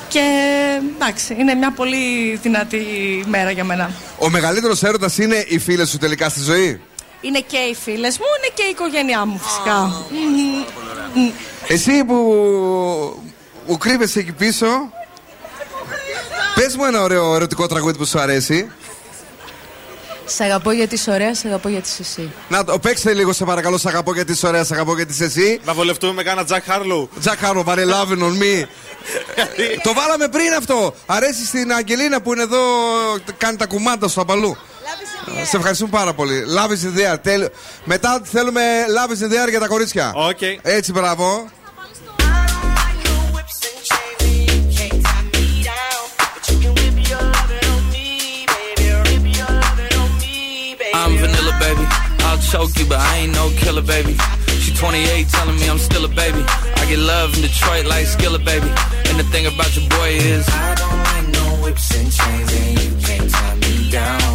Και εντάξει, είναι μια πολύ δυνατή μέρα για μένα. Ο μεγαλύτερος έρωτας είναι οι φίλες σου τελικά στη ζωή; Είναι και οι φίλες μου, είναι και η οικογένειά μου φυσικά. Μμμ. Εσύ που, που κρύβεσαι εκεί πίσω, πες μου ένα ωραίο ερωτικό τραγούδι που σου αρέσει. Σ' αγαπώ γιατί είσαι ωραία, σ' αγαπώ γιατί είσαι εσύ. Να το παίξτε λίγο σε παρακαλώ. Σ' αγαπώ γιατί είσαι ωραία, σ' αγαπώ γιατί είσαι εσύ. Να βολευτούμε με κάνα Jack Harlow. Jack Harlow, βαρε love on me. <laughs> το βάλαμε πριν αυτό. Αρέσει στην Αγγελίνα που είναι εδώ, κάνει τα κουμάντα στο απαλού. Σε ευχαριστούμε πάρα πολύ. Love is in the air. Τέλειο. Μετά θέλουμε Love is in the air για τα κορίτσια. Okay. Έτσι, μπράβο. I'm vanilla, baby. I'll choke you, but I ain't no killer, baby. She 28, telling me I'm still a baby. I get love in Detroit like Skilla, baby. And the thing about your boy is I don't like no whips and chains, and you can't tie me down.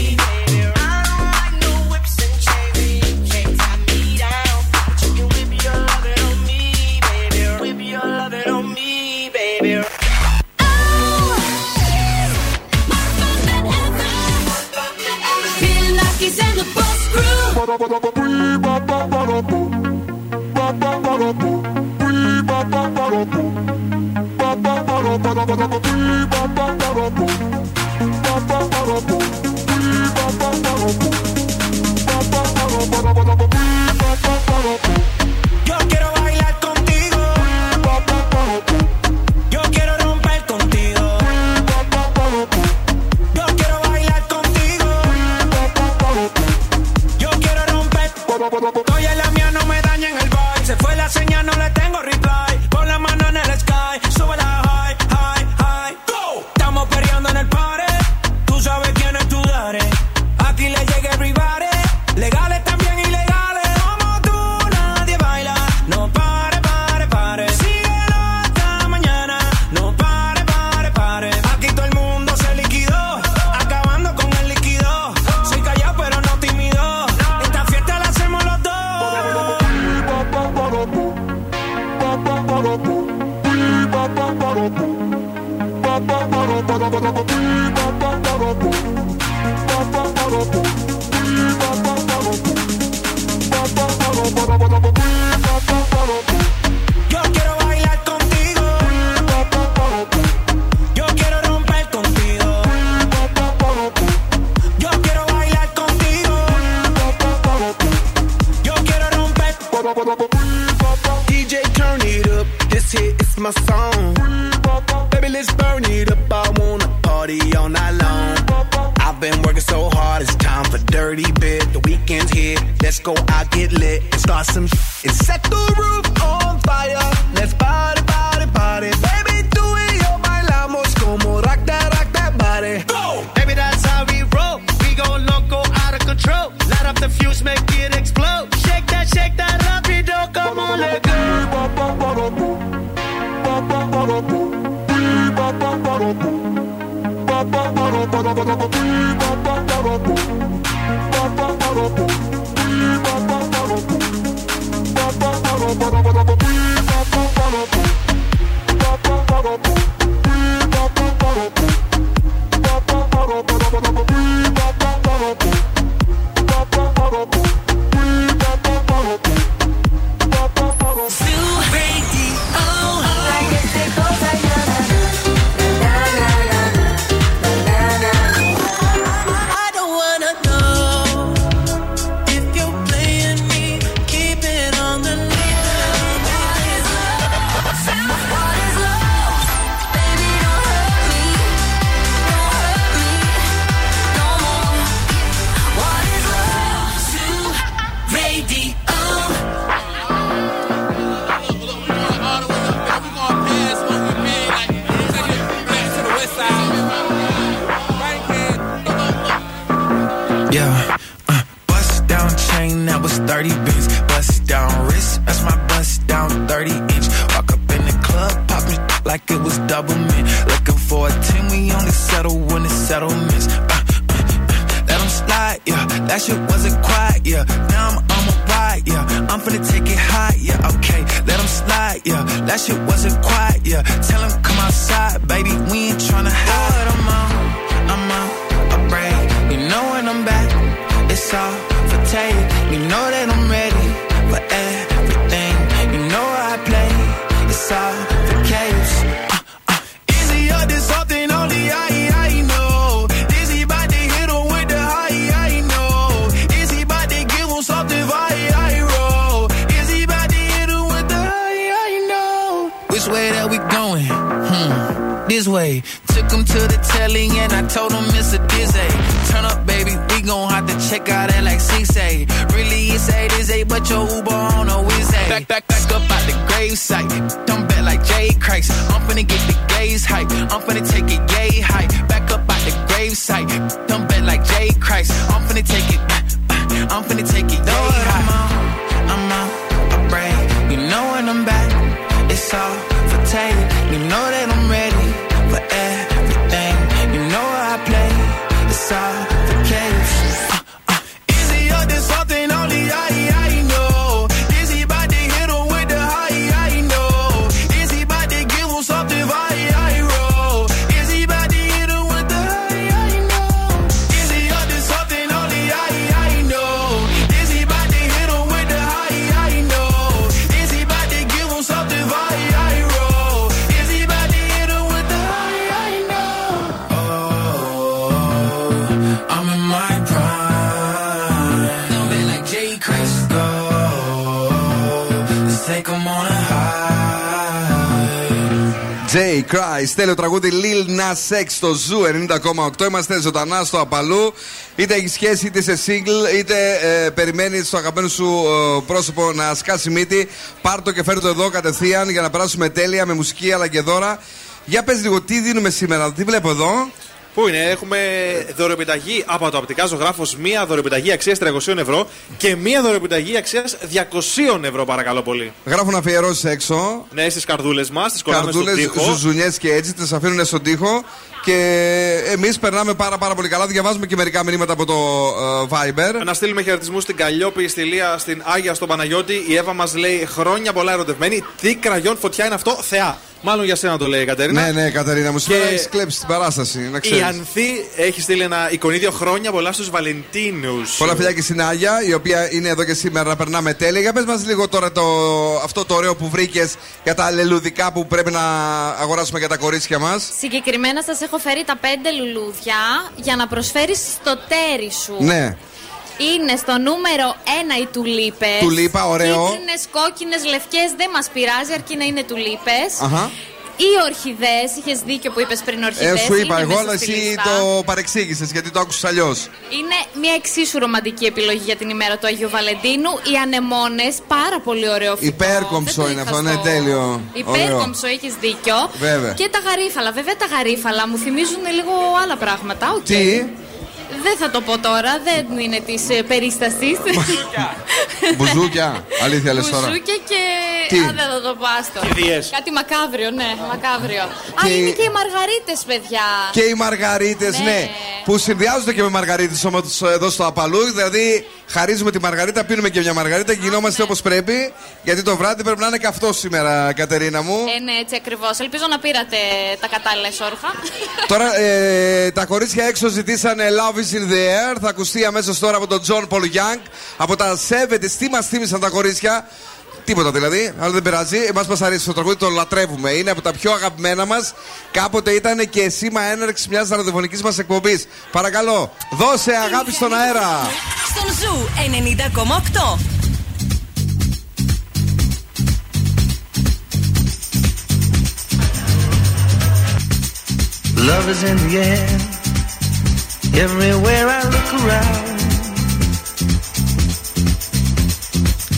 Bye. DJ, turn it up. This hit is my song. Baby, let's burn it up. I wanna party all night long. I've been working so hard, it's time for dirty bit. The weekend's here, let's go out, get lit, and start some sh- and set the roof on fire. Let's party, party, party. Baby, tú y yo bailamos como rock that, rock that body. Go! Baby, that's how we roll. We go loco, out of control. Light up the fuse, make it explode shake that, shake that rápido <laughs> Sí. Like it was double mint. Looking for a 10, we only settle when it's settlements. Uh, uh, uh, let 'em slide, yeah. That shit wasn't quiet, yeah. Now I'm on a ride, yeah. I'm finna take it high, yeah. Okay, let 'em slide, yeah. That shit wasn't quiet, yeah. Tell 'em come outside, baby. We ain't tryna hide. Way. Took him to the telly and I told him it's a dizzy. Turn up, baby, we gon' have to check out that like C say. Really, it's a dizzy, but your Uber on a Wednesday. Back, back, back up out the gravesite. Come back like Jay Christ. I'm finna get the gaze hype. I'm finna take it yay high. Back up out the gravesite. Come back like Jay Christ. I'm finna take it. <laughs> I'm finna take it yay high. J. Christ, τέλειο τραγούδι Lil Nas X στο Zoo 90,8. Είμαστε ζωντανά στο Απαλού. Είτε έχεις σχέση, είτε είσαι single, είτε ε, περιμένεις το αγαπημένο σου ε, πρόσωπο να σκάσει μύτη. Πάρ το και φέρ το εδώ κατευθείαν για να περάσουμε τέλεια με μουσική αλλά και δώρα. Για πες λίγο, τι δίνουμε σήμερα, τι βλέπω εδώ; Πού είναι, έχουμε δωρεοπιταγή από το οπτικά ζωγράφος, μία δωρεοπιταγή αξίας 300 ευρώ και μία δωρεοπιταγή αξίας 200 ευρώ, παρακαλώ πολύ. Γράφω να αφιερώσεις έξω. Ναι, στις καρδούλες μας, τις κολλάμε στον Καρδούλες, τοίχο. ζουζουνιές και έτσι, τις αφήνουν στον τοίχο. Και εμείς περνάμε πάρα, πάρα πολύ καλά. Διαβάζουμε και μερικά μηνύματα από το ε, Viber. Να στείλουμε χαιρετισμούς στην Καλλιόπη, στη Λία, στην Άγια, στον Παναγιώτη. Η Εύα μας λέει χρόνια πολλά ερωτευμένη. Τι κραγιόν φωτιά είναι αυτό, Θεά. Μάλλον για σένα το λέει η Κατερίνα. Ναι, ναι, Κατερίνα μου, Και σήμερα έχεις κλέψει την παράσταση. Να Η ξέρεις. Ανθή έχει στείλει ένα εικονίδιο χρόνια πολλά στους Βαλεντίνους. Πολλά φιλιά και στην Άγια, η οποία είναι εδώ και σήμερα να περνάμε τέλεια. Για πες μας λίγο τώρα το, αυτό το ωραίο που βρήκες για τα λελουδικά που πρέπει να αγοράσουμε για τα κορίτσια μας. Συγκεκριμένα σας έχω φέρει τα πέντε λουλούδια για να προσφέρεις στο τέρι σου. Ναι. Είναι στο νούμερο 1 οι τουλίπες. Τουλίπα, ωραίο. Κίτρινες, κόκκινες, λευκές δεν μας πειράζει, αρκεί να είναι τουλίπες. Αχα. Οι ορχιδές, είχες δίκιο που είπες πριν ορχιδές. Ε, σου είπα εγώ, αλλά εσύ το παρεξήγησες γιατί το άκουσες αλλιώς. Είναι μια εξίσου ρομαντική επιλογή για την ημέρα του Αγίου Βαλεντίνου. Οι ανεμόνες, πάρα πολύ ωραίο φυτό. Υπέρκομψο είναι αυτό, ναι, τέλειο. Ωραίο. Υπέρκομψο, έχεις δίκιο. Βέβαια. Και τα γαρίφαλα. Βέβαια τα γαρίφαλα μου θυμίζουν λίγο άλλα πράγματα. Οκ. Τι; Δεν θα το πω τώρα, δεν είναι της ε, περίστασης. Μπουζούκια. <laughs> Αλήθεια λες τώρα. Μπουζούκια και. Τι; Α, δεν θα το πω, άστο. Κηδείες. Κάτι μακάβριο, ναι, μακάβριο. Και- Α, είναι και οι μαργαρίτες, παιδιά. Και οι μαργαρίτες, ναι. Που συνδυάζονται και με μαργαρίτε όμω εδώ στο Απαλού. Δηλαδή Χαρίζουμε τη μαργαρίτα, πίνουμε και μια μαργαρίτα και γινόμαστε όπως πρέπει. Γιατί το βράδυ πρέπει να είναι καυτός σήμερα, Κατερίνα μου. Ε, ναι, έτσι ακριβώς. Ελπίζω να πήρατε τα κατάλληλα εσόρουχα. <laughs> Τώρα ε, τα κορίτσια έξω ζητήσανε Love is in the air. Θα ακουστεί αμέσως τώρα από τον John Paul Young. Από τα 70's. Τι μας θύμισαν τα κορίτσια; Τίποτα δηλαδή, αλλά δεν πειράζει. Εμάς μας αρέσει το τραγούδι, το λατρεύουμε. Είναι από τα πιο αγαπημένα μας. Κάποτε ήταν και σήμα έναρξη μιας ραδιοφωνικής μας εκπομπής. Παρακαλώ, δώσε αγάπη στον αέρα. Στον Zoo 90,8. Love is in the air. Everywhere I look around.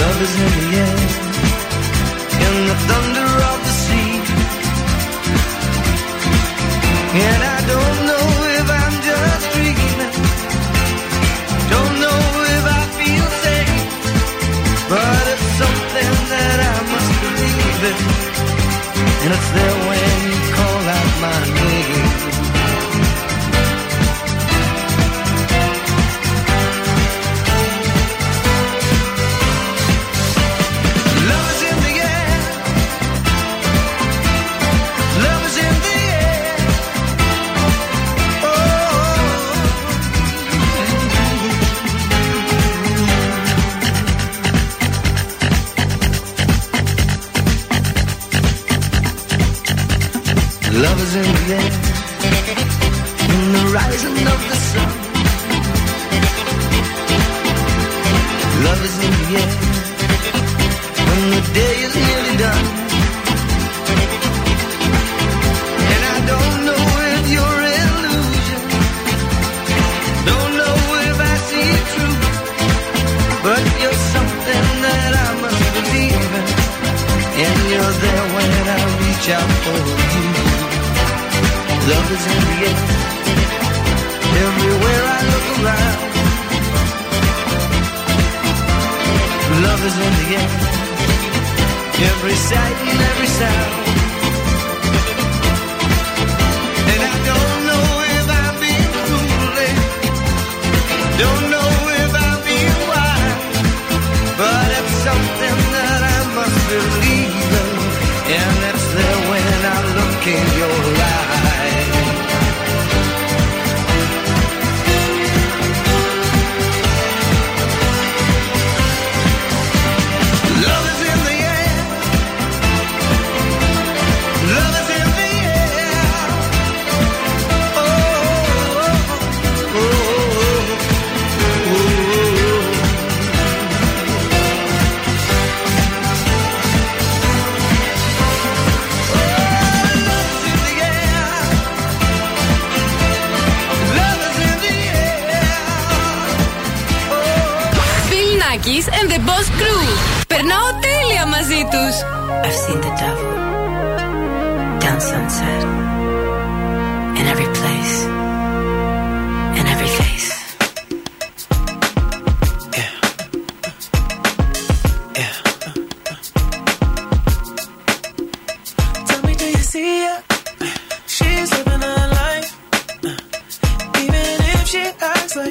Love is in the air, in the thunder of the sea. And I don't know if I'm just dreaming. Don't know if I feel safe. But it's something that I must believe in. And it's there when you call out my name. rising there, in the rising.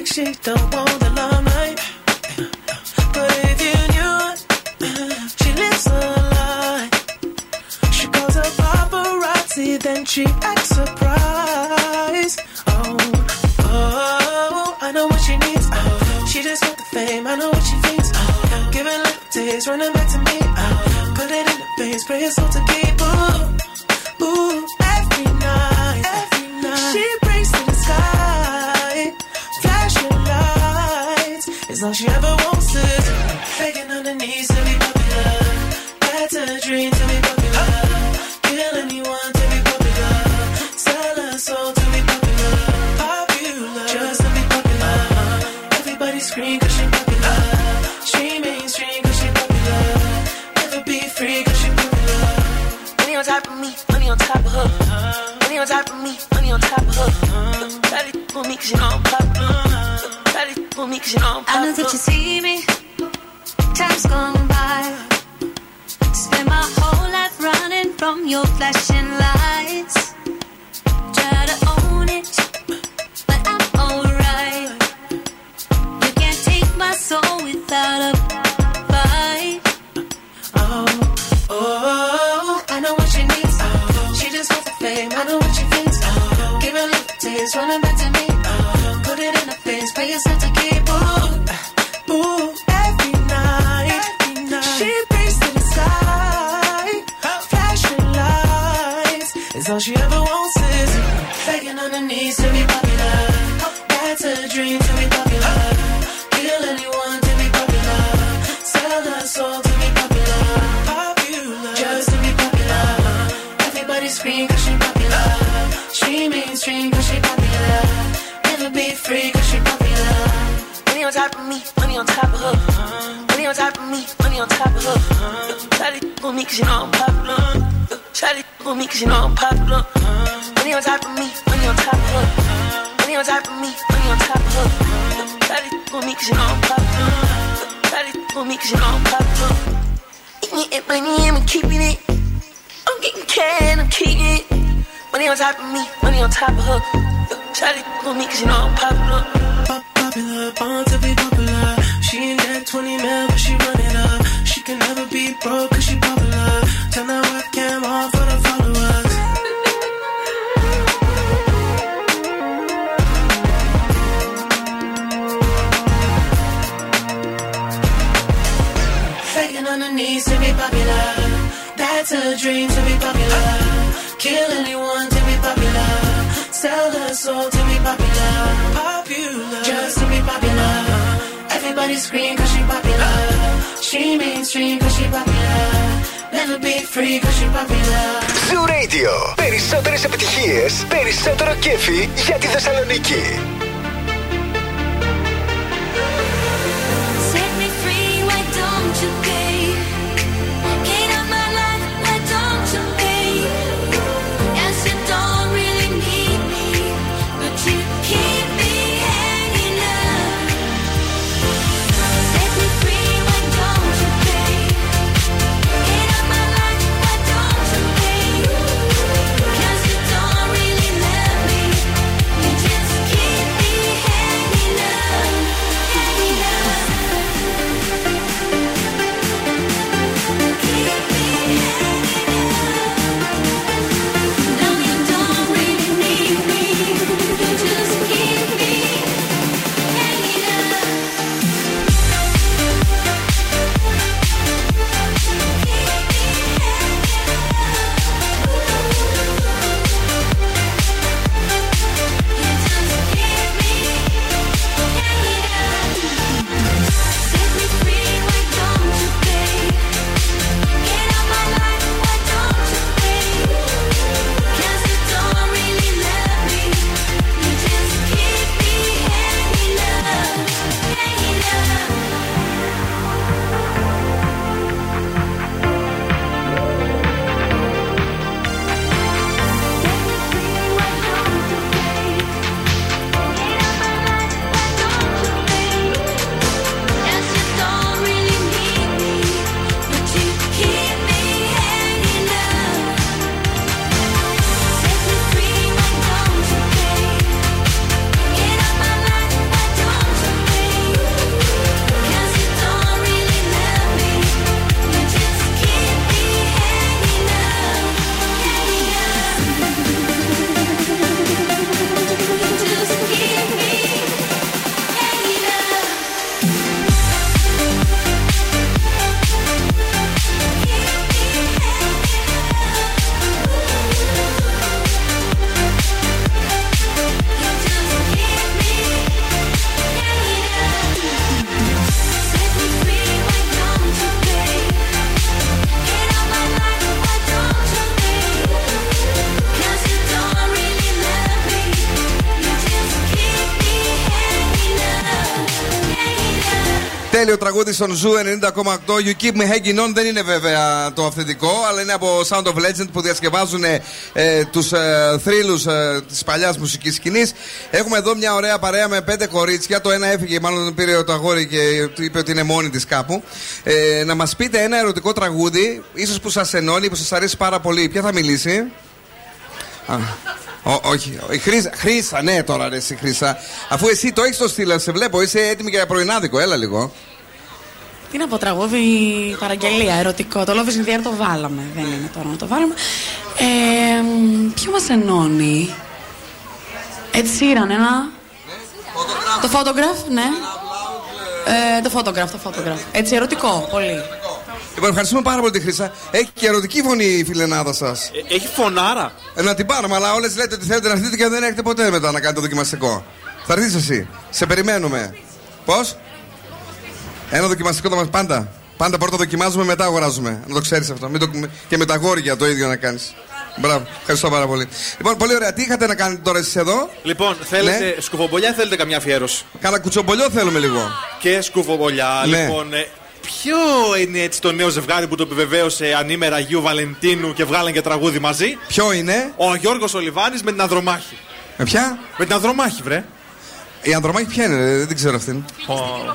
milkshake, the wanna. Τέλειο τραγούδι στον Zoo 90,8. You keep me hanging on δεν είναι βέβαια το αυθεντικό, αλλά είναι από Sound of Legend που διασκευάζουν ε, τους ε, θρύλους ε, της παλιάς μουσικής σκηνής. Έχουμε εδώ μια ωραία παρέα με πέντε κορίτσια. Το ένα έφυγε, μάλλον πήρε το αγόρι και του είπε ότι είναι μόνη της κάπου. Ε, να μας πείτε ένα ερωτικό τραγούδι, ίσως που σας ενώνει, που σας αρέσει πάρα πολύ. Ποια θα μιλήσει; Α, Ω, όχι. Η Χρύσα, Χρύσα, ναι, τώρα ρε, εσύ Χρύσα. Αφού εσύ το έχεις στο στυλ, σε βλέπω, είσαι έτοιμη για πρωινάδικο, έλα λίγο. Τι να πω, τραγούδι παραγγελία, ερωτικό. Το Love is in the air το βάλαμε. Δεν είναι τώρα να το βάλουμε. Ε, μ, ποιο μας ενώνει; Έτσι Sheeran, ένα. Το photograph, ναι. Ε, το photograph, το photograph. Έτσι, ερωτικό, πολύ. Λοιπόν, ευχαριστούμε πάρα πολύ τη Χρύσα. Έχει και ερωτική φωνή η φιλενάδα σας. Έχει φωνάρα. Ε, να την πάρουμε, αλλά όλες λέτε ότι θέλετε να έρθετε και δεν έρχεται ποτέ μετά να κάνετε το δοκιμαστικό. Θα έρθεις εσύ. Σε περιμένουμε. Πώς; Ένα δοκιμαστικό θα μας πάντα. Πάντα πρώτα δοκιμάζουμε, μετά αγοράζουμε. Να το ξέρεις αυτό. Μην το... Και με τα γόρια το ίδιο να κάνεις. Μπράβο, ευχαριστώ πάρα πολύ. Λοιπόν, πολύ ωραία. Τι είχατε να κάνετε τώρα εσείς εδώ; Λοιπόν, θέλετε Ναι. σκουφομπολιά ή θέλετε καμιά αφιέρωση; Κάνα κουτσομπολιό θέλουμε λίγο. Και σκουφομπολιά. Ναι. Λοιπόν, ε, ποιο είναι έτσι το νέο ζευγάρι που το επιβεβαίωσε ανήμερα Αγίου Βαλεντίνου και βγάλαν και τραγούδι μαζί; Ποιο είναι; Ο Γιώργος Ολιβάνη με την Ανδρομάχη. Με ποια; Με την Ανδρομάχη, βρε. Η Ανδρομάχη ποια είναι, ρε, δεν την ξέρω αυτήν.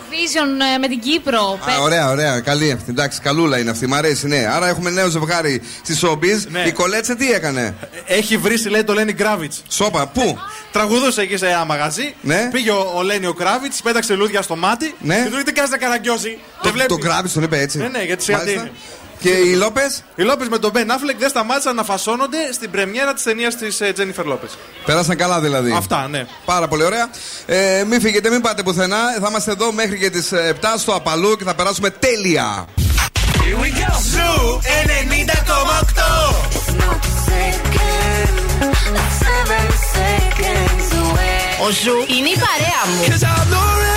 Vision ε, με την Κύπρο. Α, ωραία, ωραία. Καλή αυτή. Εντάξει, καλούλα είναι αυτή. Μ' αρέσει, ναι. Άρα έχουμε νέο ζευγάρι στη Showbiz. Ναι. Η Κολέτσε τι έκανε; Έχει βρει, λέει, το Λένι Γκράβιτ. Σόπα, πού; Τραγουδούσε εκεί σε ένα μαγαζί. Ναι. Πήγε ο, ο Λένι ο Γκράβιτ, πέταξε λούδια στο μάτι. Ναι. Και του λέει τι κάνεις να καραγκιόζεις; Δεν βλέπει. Το κράβει, τον είπε έτσι. Ναι, ναι, γιατί σε Μάλιστα. είναι. Και οι Λόπες; Οι Λόπες με τον Μπεν Αφλεκ δεν σταμάτησαν να φασώνονται στην πρεμιέρα της ταινίας της Τζένιφερ Λόπες. Πέρασαν καλά δηλαδή. Αυτά, ναι. Πάρα πολύ ωραία. Ε, μην φύγετε, μην πάτε πουθενά. Θα είμαστε εδώ μέχρι και τις 7 στο Απαλού και θα περάσουμε τέλεια. Here we go. Zoo 90,8. Ο Zoo είναι η παρέα μου.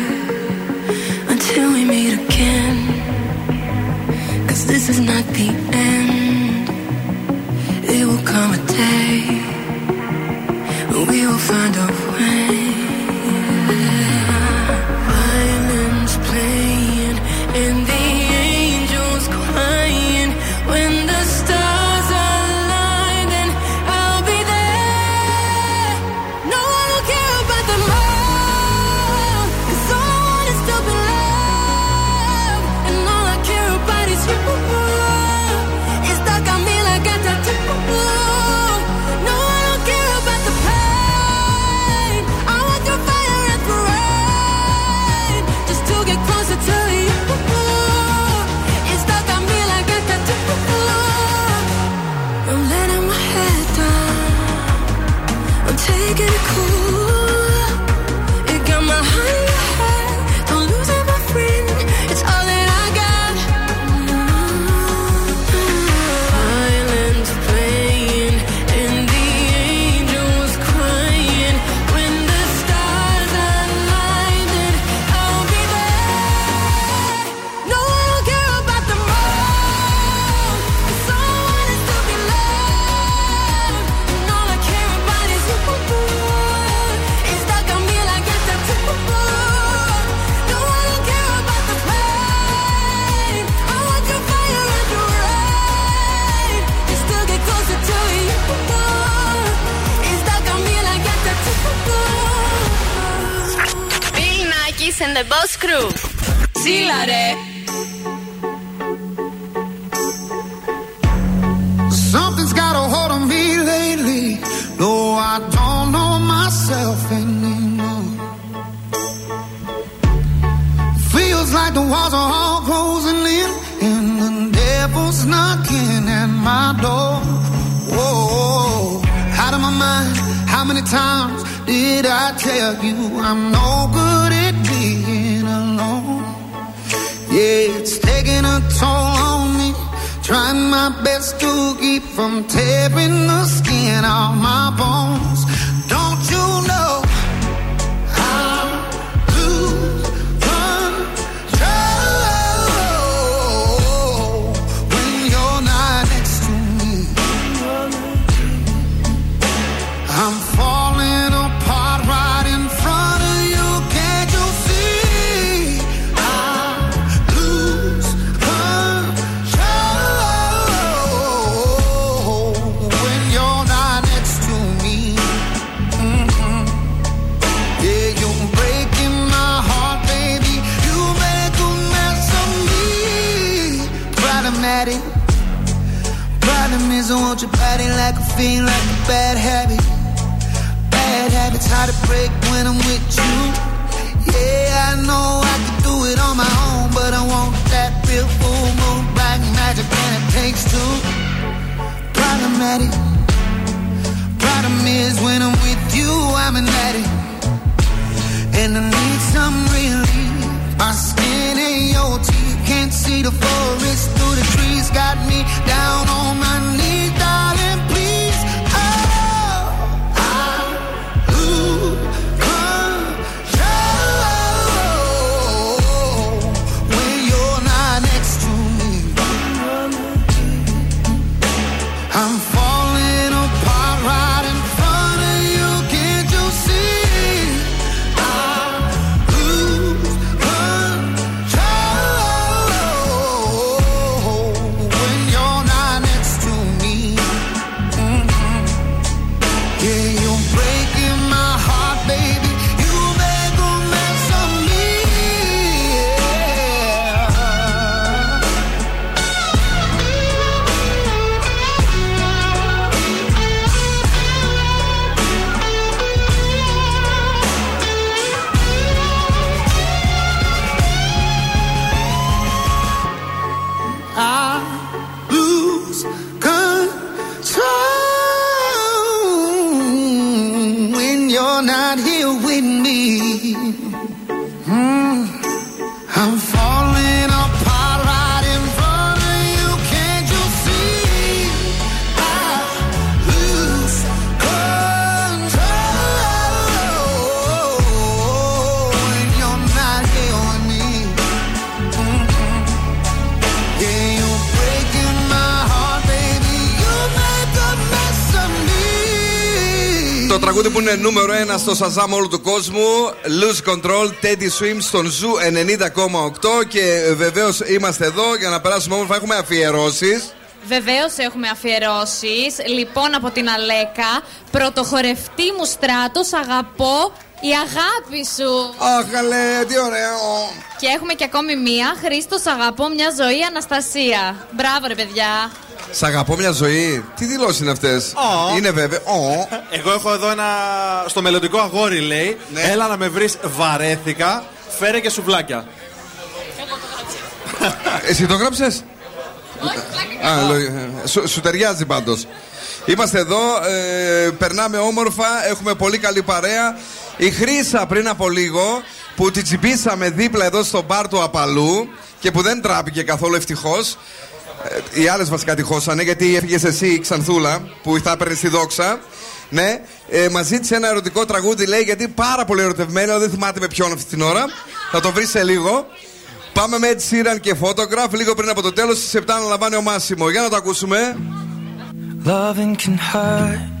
this is not the end. It will come a day we will find a way. Crew. Είναι νούμερο 1 στο Shazam όλου του κόσμου Lose Control, Teddy Swim στον Zoo 90,8 Και βεβαίως είμαστε εδώ για να περάσουμε όμορφα. Έχουμε αφιερώσεις. Βεβαίως έχουμε αφιερώσεις. Λοιπόν, από την Αλέκα, πρωτοχορευτή μου στράτος, αγαπώ η αγάπη σου. Αχ, καλέ, τι ωραίο. Και έχουμε και ακόμη μία. Χρήστος, αγαπώ μια ζωή, Αναστασία. Μπράβο, ρε παιδιά. Σ' αγαπώ μια ζωή. Τι δηλώσεις είναι αυτές; Ω. Είναι βέβαια. Ω. Εγώ έχω εδώ ένα. Στο μελλοντικό αγόρι λέει: Έλα να με βρεις, βαρέθηκα. Φέρε και σουβλάκια. Εσύ το γράψες; Α, λο- σου, σου ταιριάζει πάντως. Είμαστε εδώ, ε, περνάμε όμορφα, έχουμε πολύ καλή παρέα. Η Χρύσα πριν από λίγο που την τσιμπήσαμε δίπλα εδώ στο μπαρ του Απαλού και που δεν τράπηκε καθόλου ευτυχώς. οι άλλες βασικά τυχώσανε γιατί έφυγες εσύ η Ξανθούλα που θα έπαιρνε στη δόξα. Ναι, ε, μα ζήτησε ένα ερωτικό τραγούδι, λέει, γιατί πάρα πολύ ερωτευμένη, αλλά δεν θυμάται με ποιον αυτή την ώρα. Θα το βρει σε λίγο. Πάμε με Ed Sheeran και Photograph λίγο πριν από το τέλος. Στις 7 αναλαμβάνει ο Μάσιμο. Για να το ακούσουμε. Loving can hurt.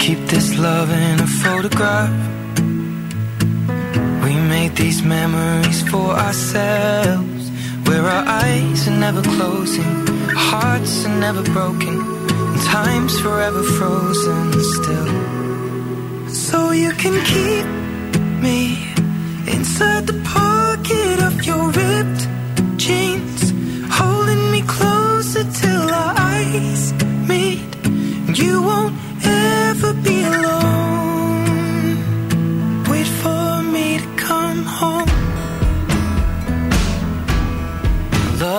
Keep this love in a photograph. We made these memories for ourselves. Where our eyes are never closing, hearts are never broken, and time's forever frozen still. So you can keep me inside the pocket of your ripped jeans, holding me closer till our eyes meet. You won't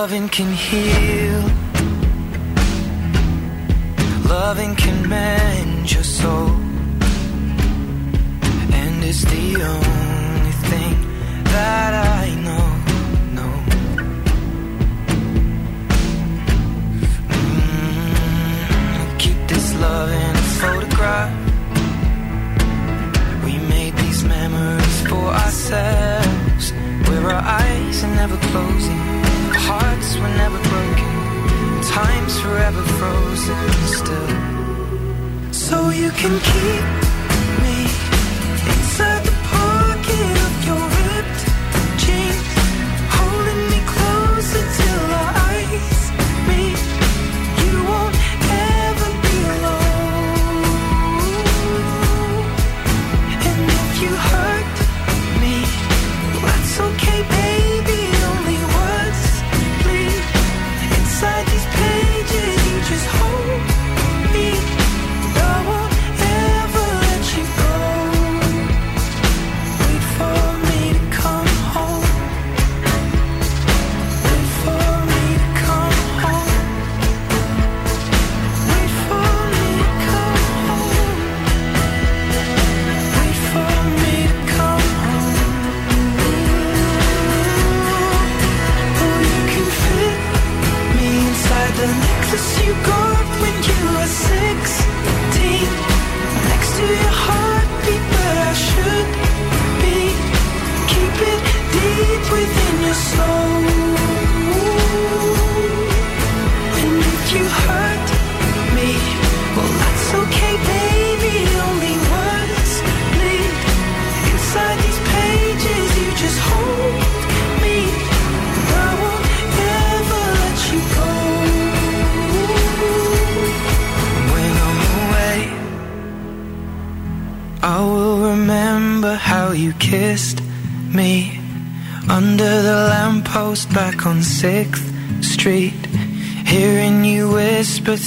Loving can heal. Loving can mend your soul. And it's the only thing that I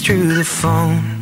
through the phone.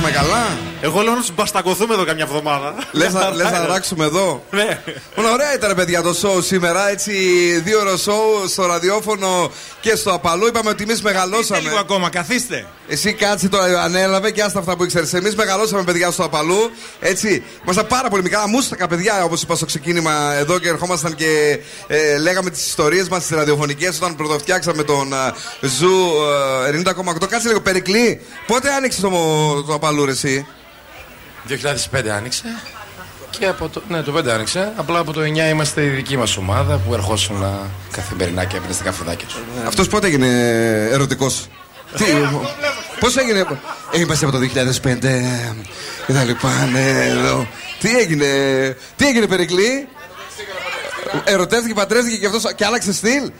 Περάσαμε καλά. Εγώ λέω να του μπαστακωθούμε εδώ καμιά εβδομάδα. Λες να, <laughs> λες να αράξουμε εδώ. Ναι. Όλα ωραία ήταν, παιδιά, το show σήμερα. Έτσι, δίωρο show στο ραδιόφωνο και στο απαλού. Είπαμε ότι εμείς μεγαλώσαμε. λίγο ακόμα, καθίστε. Εσύ κάτσε τώρα, ανέλαβε και άστα αυτά που ήξερες. Εμείς μεγαλώσαμε, παιδιά, στο απαλού. Έτσι, ήμασταν πάρα πολύ μικρά. Μούστακα, παιδιά, όπως είπα στο ξεκίνημα εδώ και ερχόμασταν και ε, λέγαμε τις ιστορίες μας, τις ραδιοφωνικές όταν πρωτοφτιάξαμε τον ε, Zoo ε, 90,8. Κάτσε λίγο, Περικλή. Πότε άνοιξες το, το απαλού, ρε, εσύ; 2005 άνοιξε. Και από το, ναι, το 5 άνοιξε. Απλά από το 9 είμαστε η δική μας ομάδα που ερχόσουν καθημερινά και έπαιρνε στα καφεδάκια τους. Αυτός πότε έγινε ερωτικός; Τι, πώς έγινε; Ε, είμαστε από το 2005 και τα λοιπά. Ναι, εδώ. Τι έγινε, τι έγινε, Περικλή; Ερωτεύτηκε, παντρεύτηκε και αυτός και άλλαξε στυλ;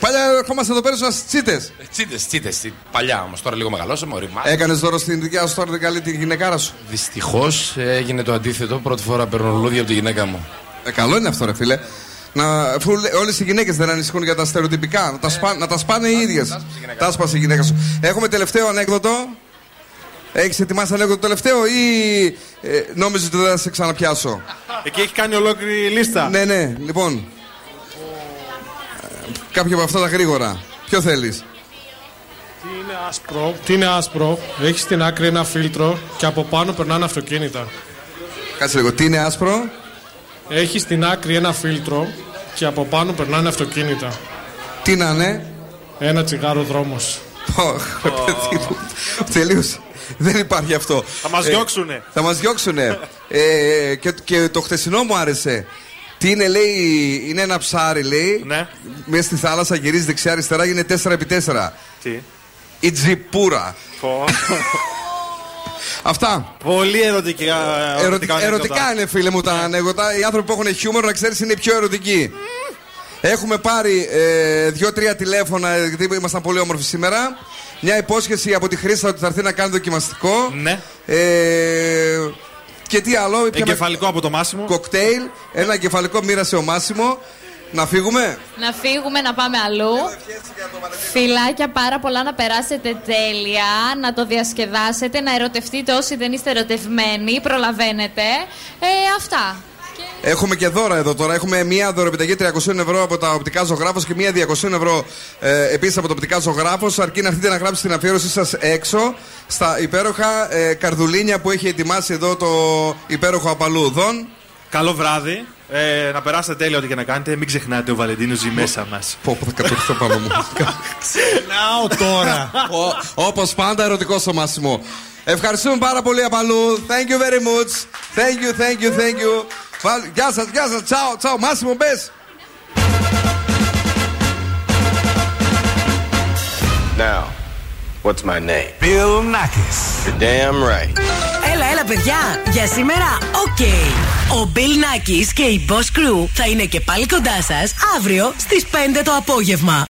Παλιά ερχόμαστε εδώ πέρα στου τσίτες. Τσίτες, τσίτες. Παλιά όμως, τώρα λίγο μεγαλώσαμε, οριμά. Έκανες δώρο στην δικιά σου τώρα την καλή τη γυναικάρα σου. Δυστυχώς έγινε το αντίθετο. Πρώτη φορά παίρνω λουλούδια από τη γυναίκα μου. Ε, καλό είναι αυτό, ρε φίλε. Να, αφού όλες οι γυναίκες δεν ανησυχούν για τα στερεοτυπικά, να τα, σπά, να τα σπάνε οι ίδιες. Τα σπάσει η γυναίκα σου. Έχουμε τελευταίο ανέκδοτο. Έχεις ετοιμάσει ανέκδοτο τελευταίο ή ε, νόμιζες ότι δεν θα σε ξαναπιάσω; Εκεί έχει κάνει ολόκληρη λίστα. Ναι, ναι, λοιπόν. Ε, Κάποιο από αυτά τα γρήγορα. Ποιο θέλεις; Τι είναι άσπρο, τι είναι άσπρο, έχεις στην άκρη ένα φίλτρο και από πάνω περνάνε αυτοκίνητα. Κάτσε λίγο, τι είναι άσπρο; Έχεις στην άκρη ένα φίλτρο και από πάνω περνάνε αυτοκίνητα. Τι να είναι; Ένα τσιγάρο δρόμος. παιδί μου. Τελείωσε. Δεν υπάρχει αυτό. Θα μας Ε, διώξουνε. Θα μας διώξουνε. ε, και, και το χτεσινό μου άρεσε. Τι είναι, λέει, είναι ένα ψάρι, λέει. Ναι. Μέσα στη θάλασσα γυρίζεις δεξιά-αριστερά, είναι 4x4. Τι; Η τζιπούρα. Πω. Αυτά. Πολύ ερωτικά. Ερωτι- ερωτικά ερωτικά ανέκδοτα. είναι, φίλε μου, τα ανέκδοτα. Οι άνθρωποι που έχουν χιούμορ, να ξέρεις, είναι οι πιο ερωτικοί. Έχουμε πάρει ε, δύο-τρία τηλέφωνα, γιατί ήμασταν πολύ όμορφοι σήμερα. Μια υπόσχεση από τη Χρήστα ότι θα έρθει να κάνει δοκιμαστικό. Ναι. Ε, και τι άλλο. πιάμε Εγκεφαλικό από το Μάσιμο. Κοκτέιλ. Ένα εγκεφαλικό μοίρασε ο Μάσιμο. Να φύγουμε; Να φύγουμε, να πάμε αλλού. Φιλάκια πάρα πολλά να περάσετε τέλεια, να το διασκεδάσετε, να ερωτευτείτε όσοι δεν είστε ερωτευμένοι, προλαβαίνετε. Ε, αυτά. Έχουμε και δώρα εδώ τώρα. Έχουμε μία δωρεπιταγή 300 ευρώ από τα οπτικά ζωγράφος και μία 200 ευρώ ε, επίσης από τα οπτικά ζωγράφος. Αρκεί να έρθετε να γράψετε την αφιέρωσή σας έξω στα υπέροχα ε, καρδουλίνια που έχει ετοιμάσει εδώ το υπέροχο απαλού ουδών. Καλό βράδυ. Ε, να περάσετε τέλεια ό,τι και να κάνετε. Μην ξεχνάτε, ο Βαλεντίνος ζει μέσα μας. Πω, πω, θα κατουρθώ πάνω μου. <laughs> Ξεχνάω τώρα. Όπως πάντα, ερωτικός στο Μάσιμο. Ευχαριστούμε πάρα πολύ, Απαλού. Thank you very much. Thank you, thank you, thank you. Βα- Γεια σας, γεια σας. Τσαο, τσαο. Μάσιμο, μπες. Now, what's my name? Bill Nakis. You're damn right. Έλα, έλα, παιδιά. Για σήμερα, οκ. Ο Bill Nakis και η Boss Crew θα είναι και πάλι κοντά σας αύριο στις 5 το απόγευμα.